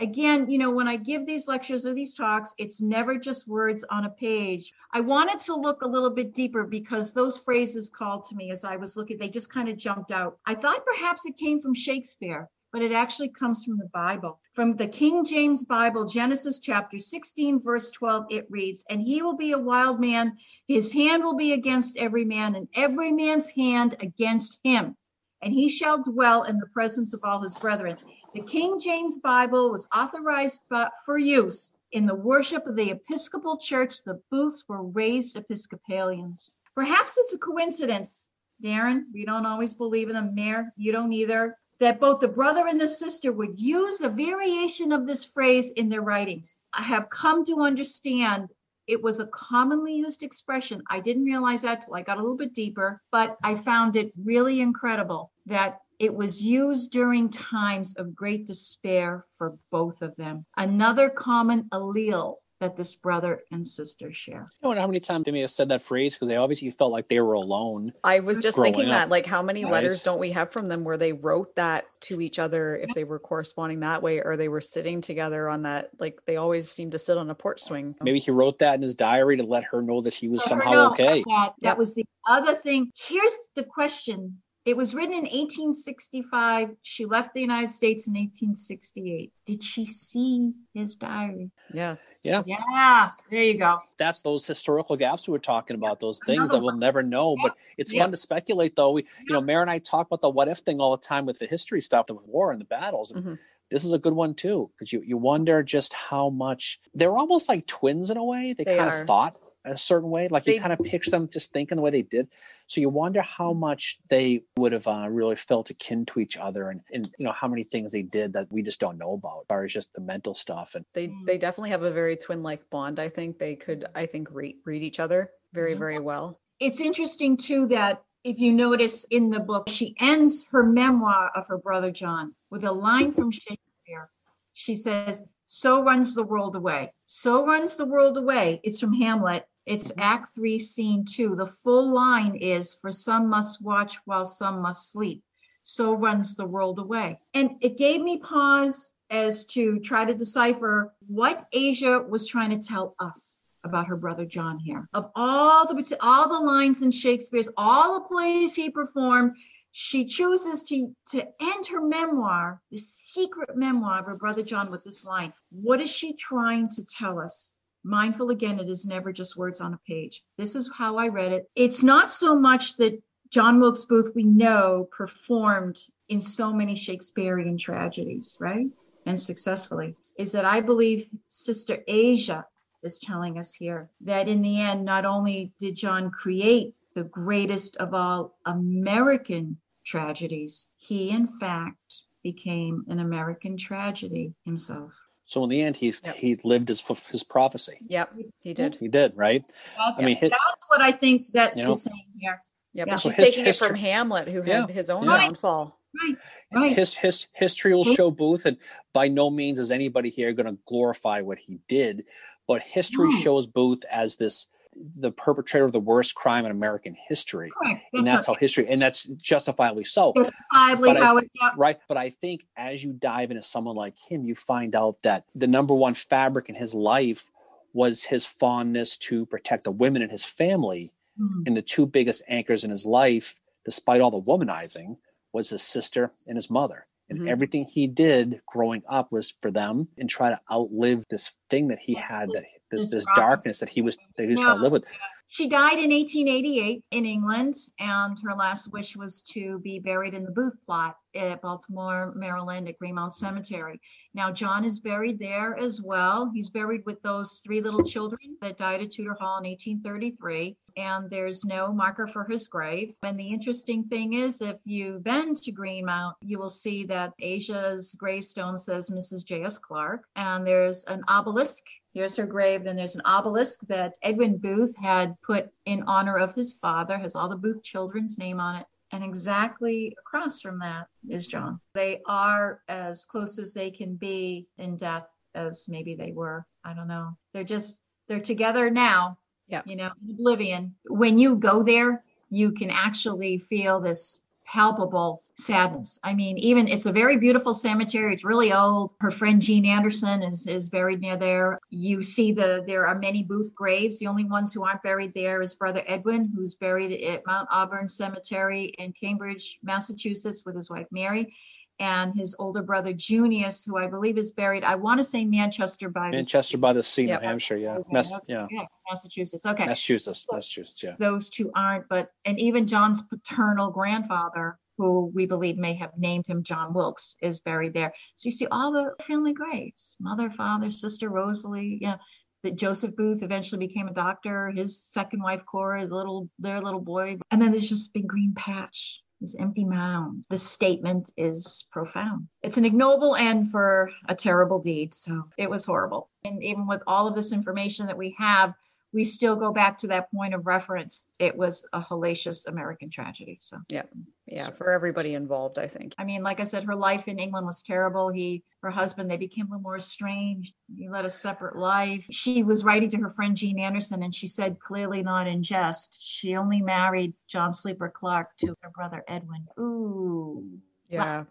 Again, you know, when I give these lectures or these talks, it's never just words on a page. I wanted to look a little bit deeper because those phrases called to me as I was looking, they just kind of jumped out. I thought perhaps it came from Shakespeare but it actually comes from the Bible. From the King James Bible, Genesis chapter 16, verse 12, it reads, And he will be a wild man, his hand will be against every man, and every man's hand against him. And he shall dwell in the presence of all his brethren. The King James Bible was authorized for use in the worship of the Episcopal Church. The Booths were raised Episcopalians. Perhaps it's a coincidence Darren, we don't always believe in them. Mayor, you don't either that both the brother and the sister would use a variation of this phrase in their writings. I have come to understand it was a commonly used expression. I didn't realize that till I got a little bit deeper, but I found it really incredible that it was used during times of great despair for both of them. Another common allele that this brother and sister share. I wonder how many times they may have said that phrase because they obviously felt like they were alone. I was just thinking up, that, like, how many right? letters don't we have from them where they wrote that to each other if they were corresponding that way or they were sitting together on that? Like, they always seem to sit on a porch swing. Maybe he wrote that in his diary to let her know that he was somehow okay. That, that was the other thing. Here's the question it was written in 1865. She left the United States in 1868. Did she see his diary? Yeah. Yeah. Yeah. There you go. That's those historical gaps we were talking about, those things Another that we'll one. never know. But it's yeah. fun to speculate, though. We, you know, Mary and I talk about the what if thing all the time with the history stuff, the war and the battles. Mm-hmm. this is a good one, too, because you, you wonder just how much they're almost like twins in a way. They, they kind are. of thought a certain way. Like they, you kind of picture them just thinking the way they did. So you wonder how much they would have uh, really felt akin to each other, and, and you know how many things they did that we just don't know about, as far as just the mental stuff. And they they definitely have a very twin like bond. I think they could I think read read each other very very well. It's interesting too that if you notice in the book, she ends her memoir of her brother John with a line from Shakespeare. She says, So runs the world away. So runs the world away. It's from Hamlet. It's mm-hmm. Act Three, Scene Two. The full line is For some must watch while some must sleep. So runs the world away. And it gave me pause as to try to decipher what Asia was trying to tell us about her brother John here. Of all the all the lines in Shakespeare's, all the plays he performed, she chooses to to end her memoir, the secret memoir of her brother John, with this line. What is she trying to tell us? Mindful again, it is never just words on a page. This is how I read it. It's not so much that John Wilkes Booth, we know, performed in so many Shakespearean tragedies, right? And successfully, is that I believe Sister Asia is telling us here that in the end, not only did John create the greatest of all American tragedies, he in fact became an American tragedy himself. So in the end, he yep. he lived his his prophecy. Yep, he did. He did, right? That's, I mean, his, that's what I think that's you know, the same here. Yeah, but she's taking history, it from Hamlet, who had yeah, his own yeah. downfall. Right, right. His his history will show Booth, and by no means is anybody here going to glorify what he did, but history no. shows Booth as this the perpetrator of the worst crime in American history. That's and that's right. how history, and that's justifiably so. Justifiably how it, right. But I think as you dive into someone like him, you find out that the number one fabric in his life was his fondness to protect the women in his family. Mm-hmm. And the two biggest anchors in his life, despite all the womanizing, was his sister and his mother. And mm-hmm. everything he did growing up was for them and try to outlive this thing that he yes. had that this this darkness that he was that he was trying to live with. She died in 1888 in England, and her last wish was to be buried in the Booth plot at Baltimore, Maryland, at Greenmount Cemetery. Now, John is buried there as well. He's buried with those three little children that died at Tudor Hall in 1833, and there's no marker for his grave. And the interesting thing is, if you've been to Greenmount, you will see that Asia's gravestone says Mrs. J.S. Clarke, and there's an obelisk Here's her grave. Then there's an obelisk that Edwin Booth had put in honor of his father, has all the Booth children's name on it. And exactly across from that is John. They are as close as they can be in death as maybe they were. I don't know. They're just, they're together now. Yeah. You know, oblivion. When you go there, you can actually feel this palpable sadness. I mean, even it's a very beautiful cemetery. It's really old. Her friend Jean Anderson is, is buried near there. You see the there are many Booth graves. The only ones who aren't buried there is brother Edwin, who's buried at Mount Auburn Cemetery in Cambridge, Massachusetts, with his wife Mary. And his older brother Junius, who I believe is buried, I want to say Manchester by Manchester by the Sea, New Hampshire, yeah. Okay. Mass- yeah. yeah. Massachusetts. Okay. Massachusetts, Massachusetts, yeah. Those two aren't, but and even John's paternal grandfather, who we believe may have named him John Wilkes, is buried there. So you see all the family graves: mother, father, sister Rosalie. Yeah, that Joseph Booth eventually became a doctor. His second wife Cora, his little their little boy, and then there's just big green patch. This empty mound. The statement is profound. It's an ignoble end for a terrible deed. So it was horrible. And even with all of this information that we have, we still go back to that point of reference. It was a hellacious American tragedy. So yeah, yeah, so, for everybody involved, I think. I mean, like I said, her life in England was terrible. He, her husband, they became a little more estranged. He led a separate life. She was writing to her friend Jean Anderson, and she said, clearly not in jest, she only married John Sleeper Clarke to her brother Edwin. Ooh, yeah. Well,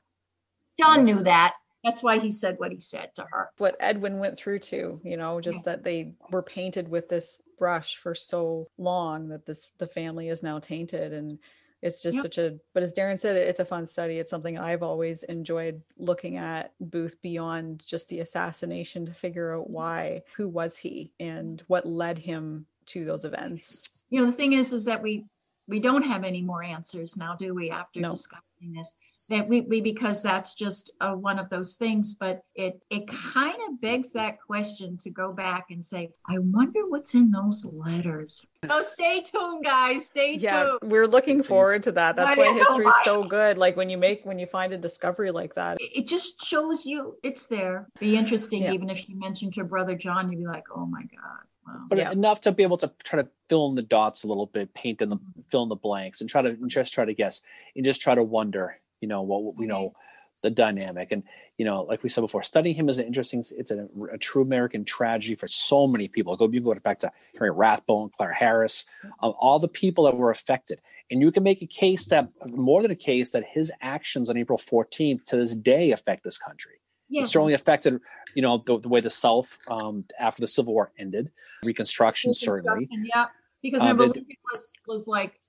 John knew that that's why he said what he said to her. What Edwin went through too, you know, just yeah. that they were painted with this brush for so long that this the family is now tainted and it's just yep. such a but as darren said it's a fun study it's something i've always enjoyed looking at booth beyond just the assassination to figure out mm-hmm. why who was he and what led him to those events you know the thing is is that we we don't have any more answers now do we after no. discovering this? That we, we because that's just uh, one of those things but it it kind of begs that question to go back and say i wonder what's in those letters. So stay tuned guys stay tuned. yeah we're looking forward to that. That's why history is so good like when you make when you find a discovery like that. It just shows you it's there. Be interesting yeah. even if you mentioned your brother john you'd be like oh my god but yeah. enough to be able to try to fill in the dots a little bit, paint in the fill in the blanks, and try to and just try to guess and just try to wonder, you know, what you know, the dynamic. And you know, like we said before, studying him is an interesting. It's a, a true American tragedy for so many people. Go you go back to Henry Rathbone, Clara Harris, um, all the people that were affected, and you can make a case that more than a case that his actions on April 14th to this day affect this country. Yes. It certainly affected, you know, the, the way the South um, after the Civil War ended, Reconstruction, Reconstruction certainly. Yeah, because um, remember, um, was was like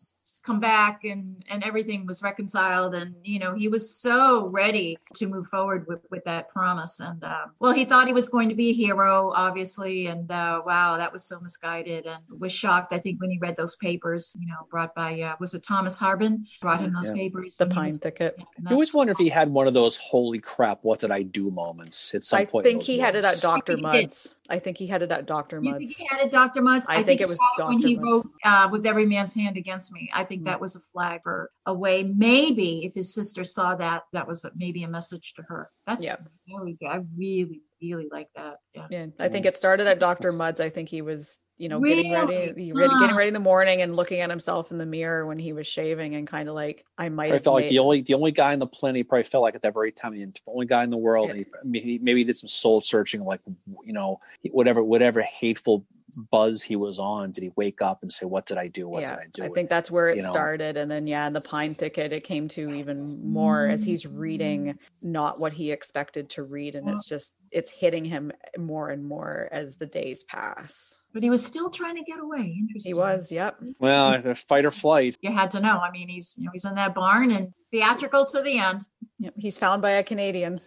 come back and and everything was reconciled and you know he was so ready to move forward with with that promise and uh, well he thought he was going to be a hero obviously and uh, wow that was so misguided and was shocked i think when he read those papers you know brought by uh, was it thomas harbin brought him those Yeah. papers The pine was- thicket. and I always wonder if he had one of those "Holy crap, what did I do?" moments at some I point. in think those he had it at Dr. think he did. Mudd's. I think he had it at Dr. You think he had it, Dr. Mudd's? I think it he was had when he Mudd's. wrote uh, "With Every Man's Hand Against Me." I think Mm. that was a flag for a way. Maybe if his sister saw that, that was a, maybe a message to her. That's Yeah. very good. I really, really like that. Yeah. Yeah, I think it started at Dr. Mudd's. I think he was, you know, getting ready, Really? he ready, getting ready in the morning and looking at himself in the mirror when he was shaving and kind of like, I might I have felt like the only the only guy in the planet. He probably felt like at that very time, the only guy in the world. Yeah. He, maybe maybe he did some soul searching, like you know, whatever whatever hateful buzz he was on. Did he wake up and say, "What did I do? What yeah, did I do?" I think that's where it you know. started. And then, yeah, in the pine thicket, it came to even more as he's reading not what he expected to read. And it's just, it's hitting him more and more as the days pass. But he was still trying to get away. Interesting. He was, yep. well, the fight or flight. You had to know. I mean, he's you know he's in that barn and theatrical to the end. yep. He's found by a Canadian.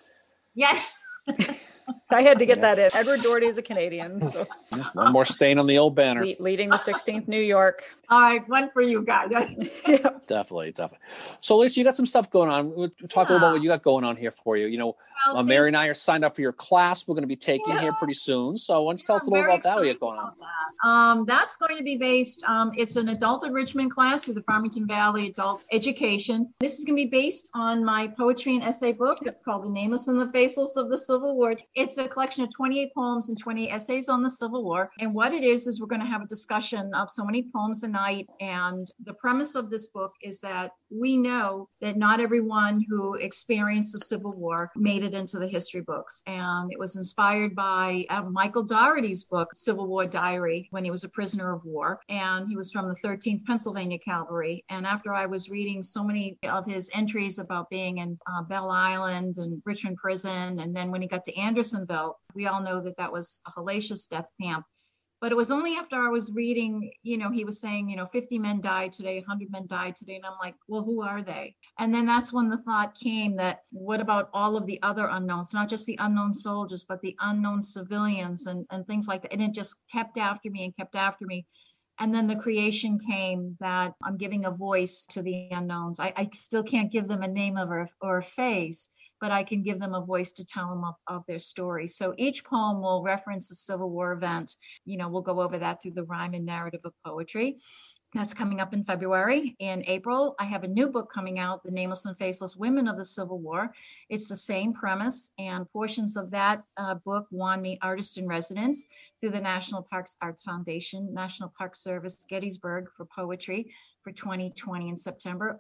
Yeah. I had to get Yeah. that in. Edward Doherty is a Canadian, so One more stain on the old banner. le- leading the 16th New York. All right, one for you guys. Yep. Definitely, definitely. So, Lisa, you got some stuff going on. We'll talk Yeah. about what you got going on here for you. You know, Well, uh, Mary and I are signed up for your class. We're going to be taking here pretty soon. So, why don't you tell us a I'm little very about that? What you excited got going on? that. Um, that's going to be based. Um, it's an adult enrichment class through the Farmington Valley Adult Education. This is going to be based on my poetry and essay book. It's called "The Nameless and the Faceless of the Civil War." It's a collection of 28 poems and 20 essays on the Civil War. And what it is is we're going to have a discussion of so many poems a night. And the premise of this book is that we know that not everyone who experienced the Civil War made it into the history books. And it was inspired by uh, Michael Dougherty's book, Civil War Diary, when he was a prisoner of war. And he was from the 13th Pennsylvania Cavalry. And after I was reading so many of his entries about being in uh, Belle Island and Richmond Prison, and then when he got to Andersonville, we all know that that was a hellacious death camp. But it was only after I was reading, you know, he was saying, you know, 50 men died today, 100 men died today. And I'm like, well, who are they? And then that's when the thought came that what about all of the other unknowns, not just the unknown soldiers, but the unknown civilians and, and things like that. And it just kept after me and kept after me. And then the creation came that I'm giving a voice to the unknowns. I, I still can't give them a name or, or a face, but I can give them a voice to tell them of, of their story. So each poem will reference a Civil War event. You know, we'll go over that through the rhyme and narrative of poetry. That's coming up in February. In April, I have a new book coming out, The Nameless and Faceless Women of the Civil War. It's the same premise, and portions of that uh, book won me Artist in Residence through the National Parks Arts Foundation, National Park Service, Gettysburg for poetry for 2020 in September.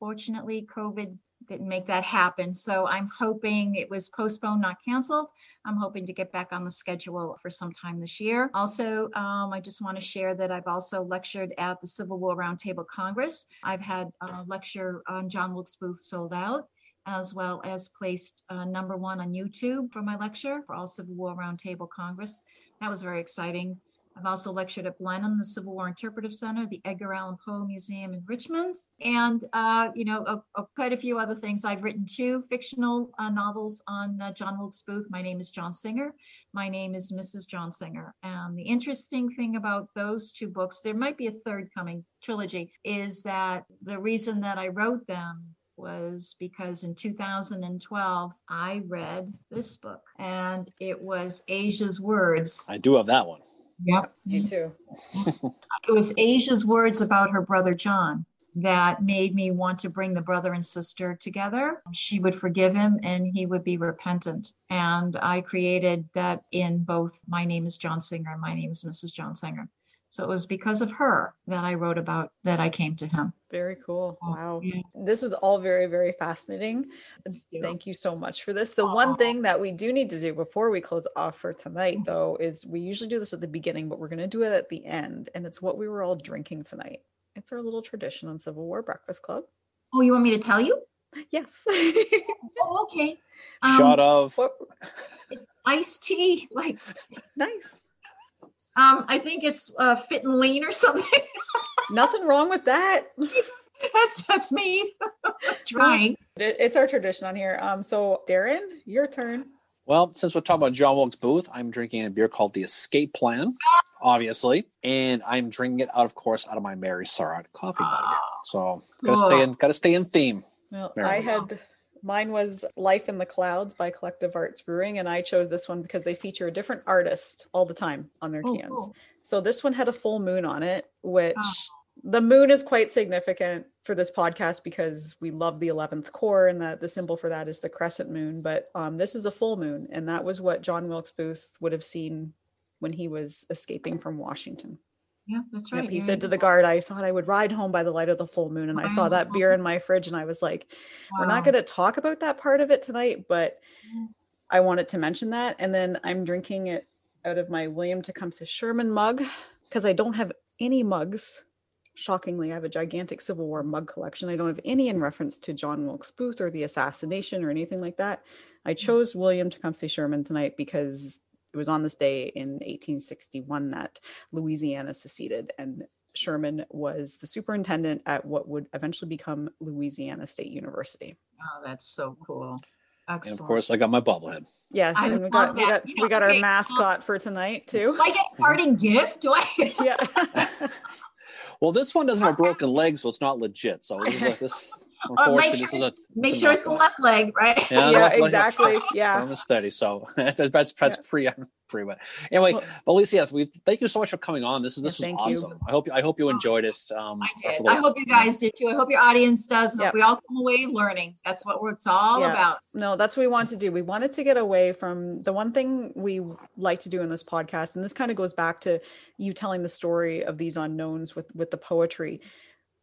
Unfortunately, COVID didn't make that happen. So I'm hoping it was postponed, not canceled. I'm hoping to get back on the schedule for some time this year. Also, um, I just want to share that I've also lectured at the Civil War Roundtable Congress. I've had a lecture on John Wilkes Booth sold out, as well as placed uh, number one on YouTube for my lecture for all Civil War Roundtable Congress. That was very exciting. I've also lectured at Blenheim, the Civil War Interpretive Center, the Edgar Allan Poe Museum in Richmond, and uh, you know uh, uh, quite a few other things. I've written two fictional uh, novels on uh, John Wilkes Booth. My name is John Singer. My name is Mrs. John Singer. And the interesting thing about those two books, there might be a third coming trilogy, is that the reason that I wrote them was because in 2012 I read this book and it was Asia's words. I do have that one. Yep. Me too. It was Asia's words about her brother John that made me want to bring the brother and sister together. She would forgive him and he would be repentant. And I created that in both My Name is John Singer and My Name is Mrs. John Singer. So it was because of her that I wrote about that I came to him. Very cool. Oh, Wow. yeah. This was all very, very fascinating. you. Thank you so much for this. The one thing that we do need to do before we close off for tonight, though, is we usually do this at the beginning, but we're going to do it at the end. And it's what we were all drinking tonight. It's our little tradition on Civil War Breakfast Club. Oh, you want me to tell you? Yes. Oh, okay. Um, Shot of. what? iced tea, like Nice. Um, I think it's uh, fit and lean or something. Nothing wrong with that. that's that's me trying. It- It's our tradition on here. Um, so Darren, your turn. Well, since we're talking about John Wilkes Booth, I'm drinking a beer called the Escape Plan, obviously, and I'm drinking it out, of course, out of my Mary Surratt coffee mug. So gotta stay in, gotta stay in theme. Well, Very I nice. had mine was Life in the Clouds by Collective Arts Brewing, and I chose this one because they feature a different artist all the time on their Oh, cans. cool. So this one had a full moon on it, which Oh. the moon is quite significant for this podcast because we love the 11th Corps and that the symbol for that is the crescent moon. But um, this is a full moon, and that was what John Wilkes Booth would have seen when he was escaping from Washington. Yeah, that's Yep, right. he There said to the guard, I thought I would ride home by the light of the full moon. And I saw that beer in my fridge, and I was like, we're not going to talk about that part of it tonight, but Mm. I wanted to mention that. And then I'm drinking it out of my William Tecumseh Sherman mug because I don't have any mugs. Shockingly, I have a gigantic Civil War mug collection. I don't have any in reference to John Wilkes Booth or the assassination or anything like that. I Mm. chose William Tecumseh Sherman tonight because it was on this day in 1861 that Louisiana seceded, and Sherman was the superintendent at what would eventually become Louisiana State University. Oh, that's so cool. And Excellent. of course, I got my bobblehead. Yeah, I and we got, we got You we know, got our okay, um, mascot for tonight too. Do I get a parting gift? Do I? Yeah. Well, this one doesn't have broken legs, so it's not legit. So this is this. Or make Unfortunately, this is a Make sure it's the left leg, right? Yeah, yeah, left leg, exactly. Yeah. firm and steady. So that's that's, that's pre pre. But anyway, Well- but Lisa, yes, we thank you so much for coming on. This is this Yeah, was thank you. awesome. I hope I hope you enjoyed it. Um, I did. for I hope you guys did too. I hope your audience does. and Yep. we all come away learning. That's what it's all Yeah. about. No, that's what we want to do. We wanted to get away from the one thing we like to do in this podcast, and this kind of goes back to you telling the story of these unknowns with with the poetry.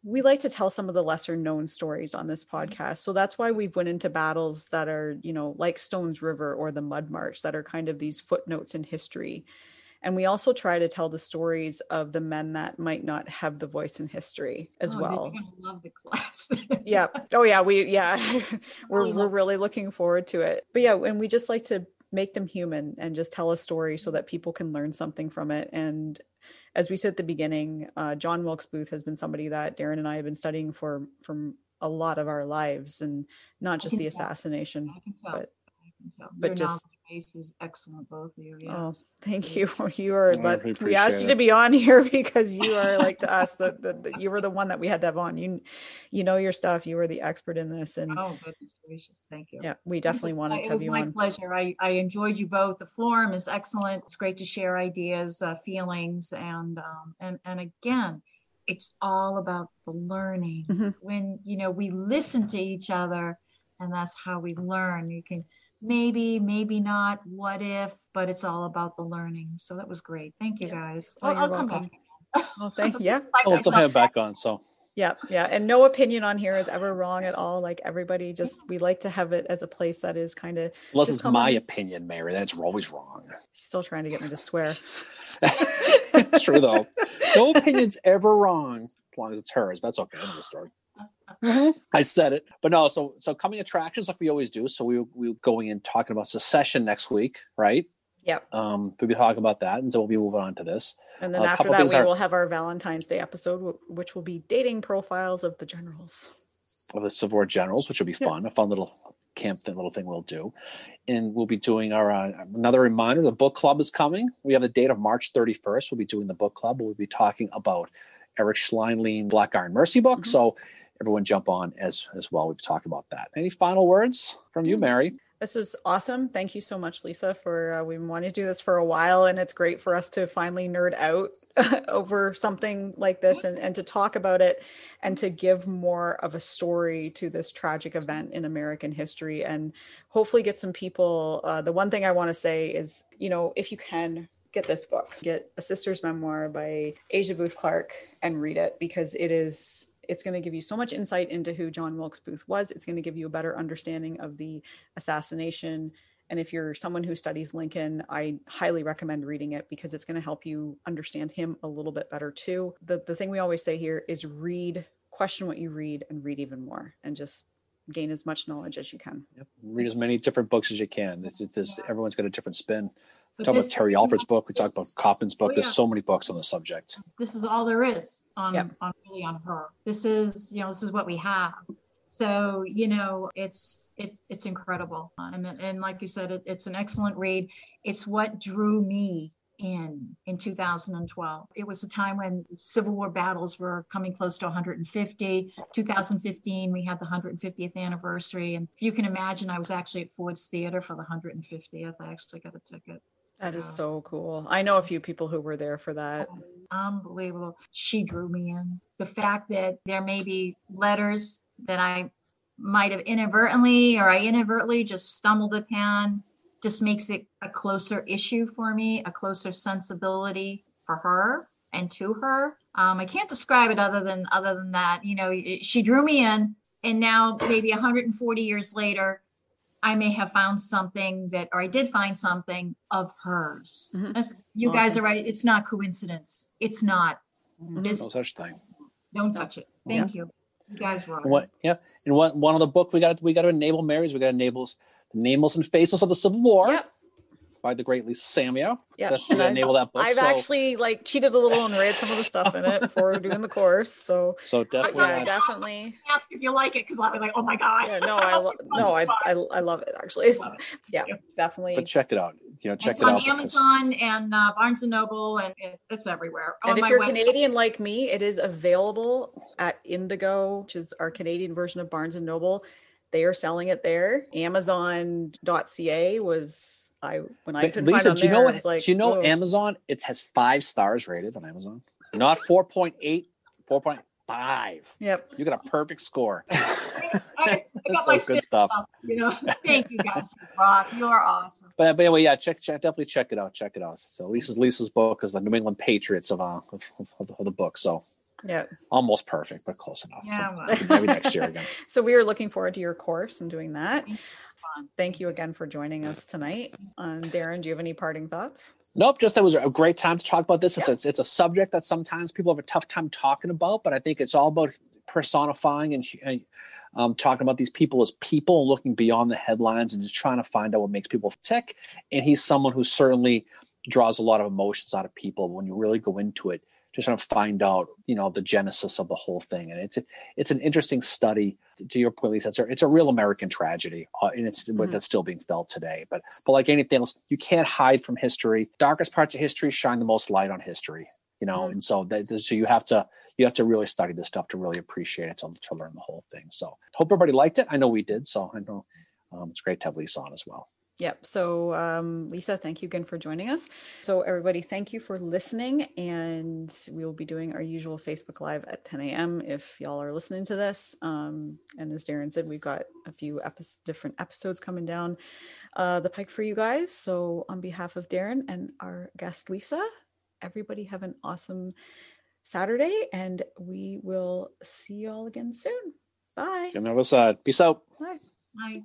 We like to tell some of the lesser known stories on this mm-hmm. podcast. So that's why we've went into battles that are, you know, like Stones River or the Mud March that are kind of these footnotes in history. And we also try to tell the stories of the men that might not have the voice in history as Oh, well. Love the class. yeah oh yeah we yeah we're, we're really looking forward to it but yeah and we just like to make them human and just tell a story so mm-hmm. that people can learn something from it and as we said at the beginning uh, john wilkes booth has been somebody that darren and i have been studying for from a lot of our lives and not just the assassination I can tell. But- I can tell. but just- knowledge base is excellent, both of you. Oh, thank you. You are. I Let, really we asked appreciate you to be on here because you are like to us. The, the, the you were the one that we had to have on. You, you know your stuff. You were the expert in this, and Oh, goodness gracious. Thank you. yeah, we It was definitely just- wanted to It was my on. pleasure. I, I enjoyed you both. The forum is excellent. It's great to share ideas, uh, feelings, and um, and and again, it's all about the learning. Mhm. When you know we listen to each other, and that's how we learn. You can maybe, maybe not. What if? But it's all about the learning. So that was great. Thank you, Yeah. guys. Oh, I'll, you're come welcome. back. Oh, thank you. yeah. Like Oh, I let's said, have it back on. So Yeah, yeah, and no opinion on here is ever wrong at all. Like everybody, just we like to have it as a place that is kind of unless it's my on. opinion, Mary, then it's always wrong. She's still trying to get me to swear. it's true though. No opinion's ever wrong as long as it's hers. That's okay. End of the story. I said it, but no. So, so coming attractions like we always do. So we we going in talking about secession next week, right? Yep. Um, we'll be talking about that, and so we'll be moving on to this. And then A after that, we are- will have our Valentine's Day episode, which will be dating profiles of the generals. of the Civil War generals, which will be Yeah. fun, a fun little camp thing, little thing we'll do. And we'll be doing our uh, another reminder: the book club is coming. We have a date of March 31st. We'll be doing the book club. We'll be talking about Eric Schleinlein Black Iron Mercy book. Mhm. So everyone jump on as as well. We've talked about that. Any final words from you, Mary? This was awesome. Thank you so much, Lisa, for uh, we've been wanting to do this for a while, and it's great for us to finally nerd out over something like this and, and to talk about it and to give more of a story to this tragic event in American history and hopefully get some people. Uh, the one thing I want to say is, you know, if you can get this book, get A Sister's Memoir by Asia Booth Clarke and read it because it is it's going to give you so much insight into who John Wilkes Booth was. It's going to give you a better understanding of the assassination. And if you're someone who studies Lincoln, I highly recommend reading it because it's going to help you understand him a little bit better too. The the thing we always say here is read, question what you read, and read even more, and just gain as much knowledge as you can. Yep. Read as many different books as you can. It's, it's everyone's got a different spin But talk about Terry Alford's book. We talk about Coppen's book. Oh, There's so many books on the subject. this is all there is on, Yep. on really on her. This is, you know, this is what we have. So, you know, it's it's it's incredible. And and like you said, it, it's an excellent read. It's what drew me in in 2012. It was a time when Civil War battles were coming close to 150. 2015, we had the 150th anniversary. And if you can imagine, I was actually at Ford's Theater for the 150th. I actually got a ticket. That is so cool. I know a few people who were there for that. unbelievable. She drew me in. The fact that there may be letters that I might have inadvertently or I inadvertently just stumbled upon just makes it a closer issue for me, a closer sensibility for her and to her. Um, I can't describe it other than other than that. You know, it- she drew me in, and now maybe 140 years later, I may have found something that, or I did find something of hers. Mhm. That's- you guys are right. It's not coincidence. It's not. This, No such thing. don't touch it. Thank you. You guys were. And what? Yeah. And one one of the book we got we got to enable Marys. We got to enable the nameless and faceless of the Civil War Yep. By the great Lisa Samio. Yep. That's we And got to I've- enable that book. I've so, actually like cheated a little and read some of the stuff in it before doing the course. So so definitely. yeah, uh, definitely. Ask if you like it because I'll be like, oh my god. Yeah, no, I lo- no, I, I I love it actually. Love it. yeah, Yeah. definitely. but check it out. You know, check it's it on out. because- Amazon and uh, Barnes and Noble, and it, it's everywhere. And on if my you're website. Canadian like me, it is available at Indigo, which is our Canadian version of Barnes and Noble. They are selling it there. Amazon.ca was I when I But couldn't Lisa, find on do you there, know I what? like, do you know "Whoa." Amazon? It has five stars rated on Amazon, not 4.8, 4.5. Yep. You got a perfect score. I, I got That's my so good stuff. up, you know, thank you guys. You rock. You are awesome. But, but anyway, yeah, check, check, definitely check it out. Check it out. So Lisa's Lisa's book is the New England Patriots of uh of, of, the, of the book. So Yeah. almost perfect, but close enough. Yeah, so well. maybe next year again. So we are looking forward to your course and doing that. Thank you again for joining us tonight. Um, Darren, do you have any parting thoughts? Nope, just that was a great time to talk about this. It's, it's it's a subject that sometimes people have a tough time talking about, but I think it's all about personifying and and, um, talking about these people as people and looking beyond the headlines and just trying to find out what makes people tick. And he's someone who certainly draws a lot of emotions out of people when you really go into it, just trying to find out, you know, the genesis of the whole thing. And it's it's an interesting study. To your point, Lisa, it's a, it's a real American tragedy, uh, and it's Mhm. that's still being felt today. But but like anything else, you can't hide from history. Darkest parts of history shine the most light on history, you know. Mhm. And so that, so you have to you have to really study this stuff to really appreciate it to, to learn the whole thing. So hope everybody liked it. I know we did. So I know um, it's great to have Lisa on as well. Yep. So, um, Lisa, thank you again for joining us. So, everybody, thank you for listening. And we will be doing our usual Facebook Live at 10 a.m. if y'all are listening to this. Um, and as Darren said, we've got a few epi- different episodes coming down uh, the pike for you guys. So, on behalf of Darren and our guest, Lisa, everybody have an awesome Saturday. And we will see y'all again soon. Bye. Get on the other side. Peace out. Bye. I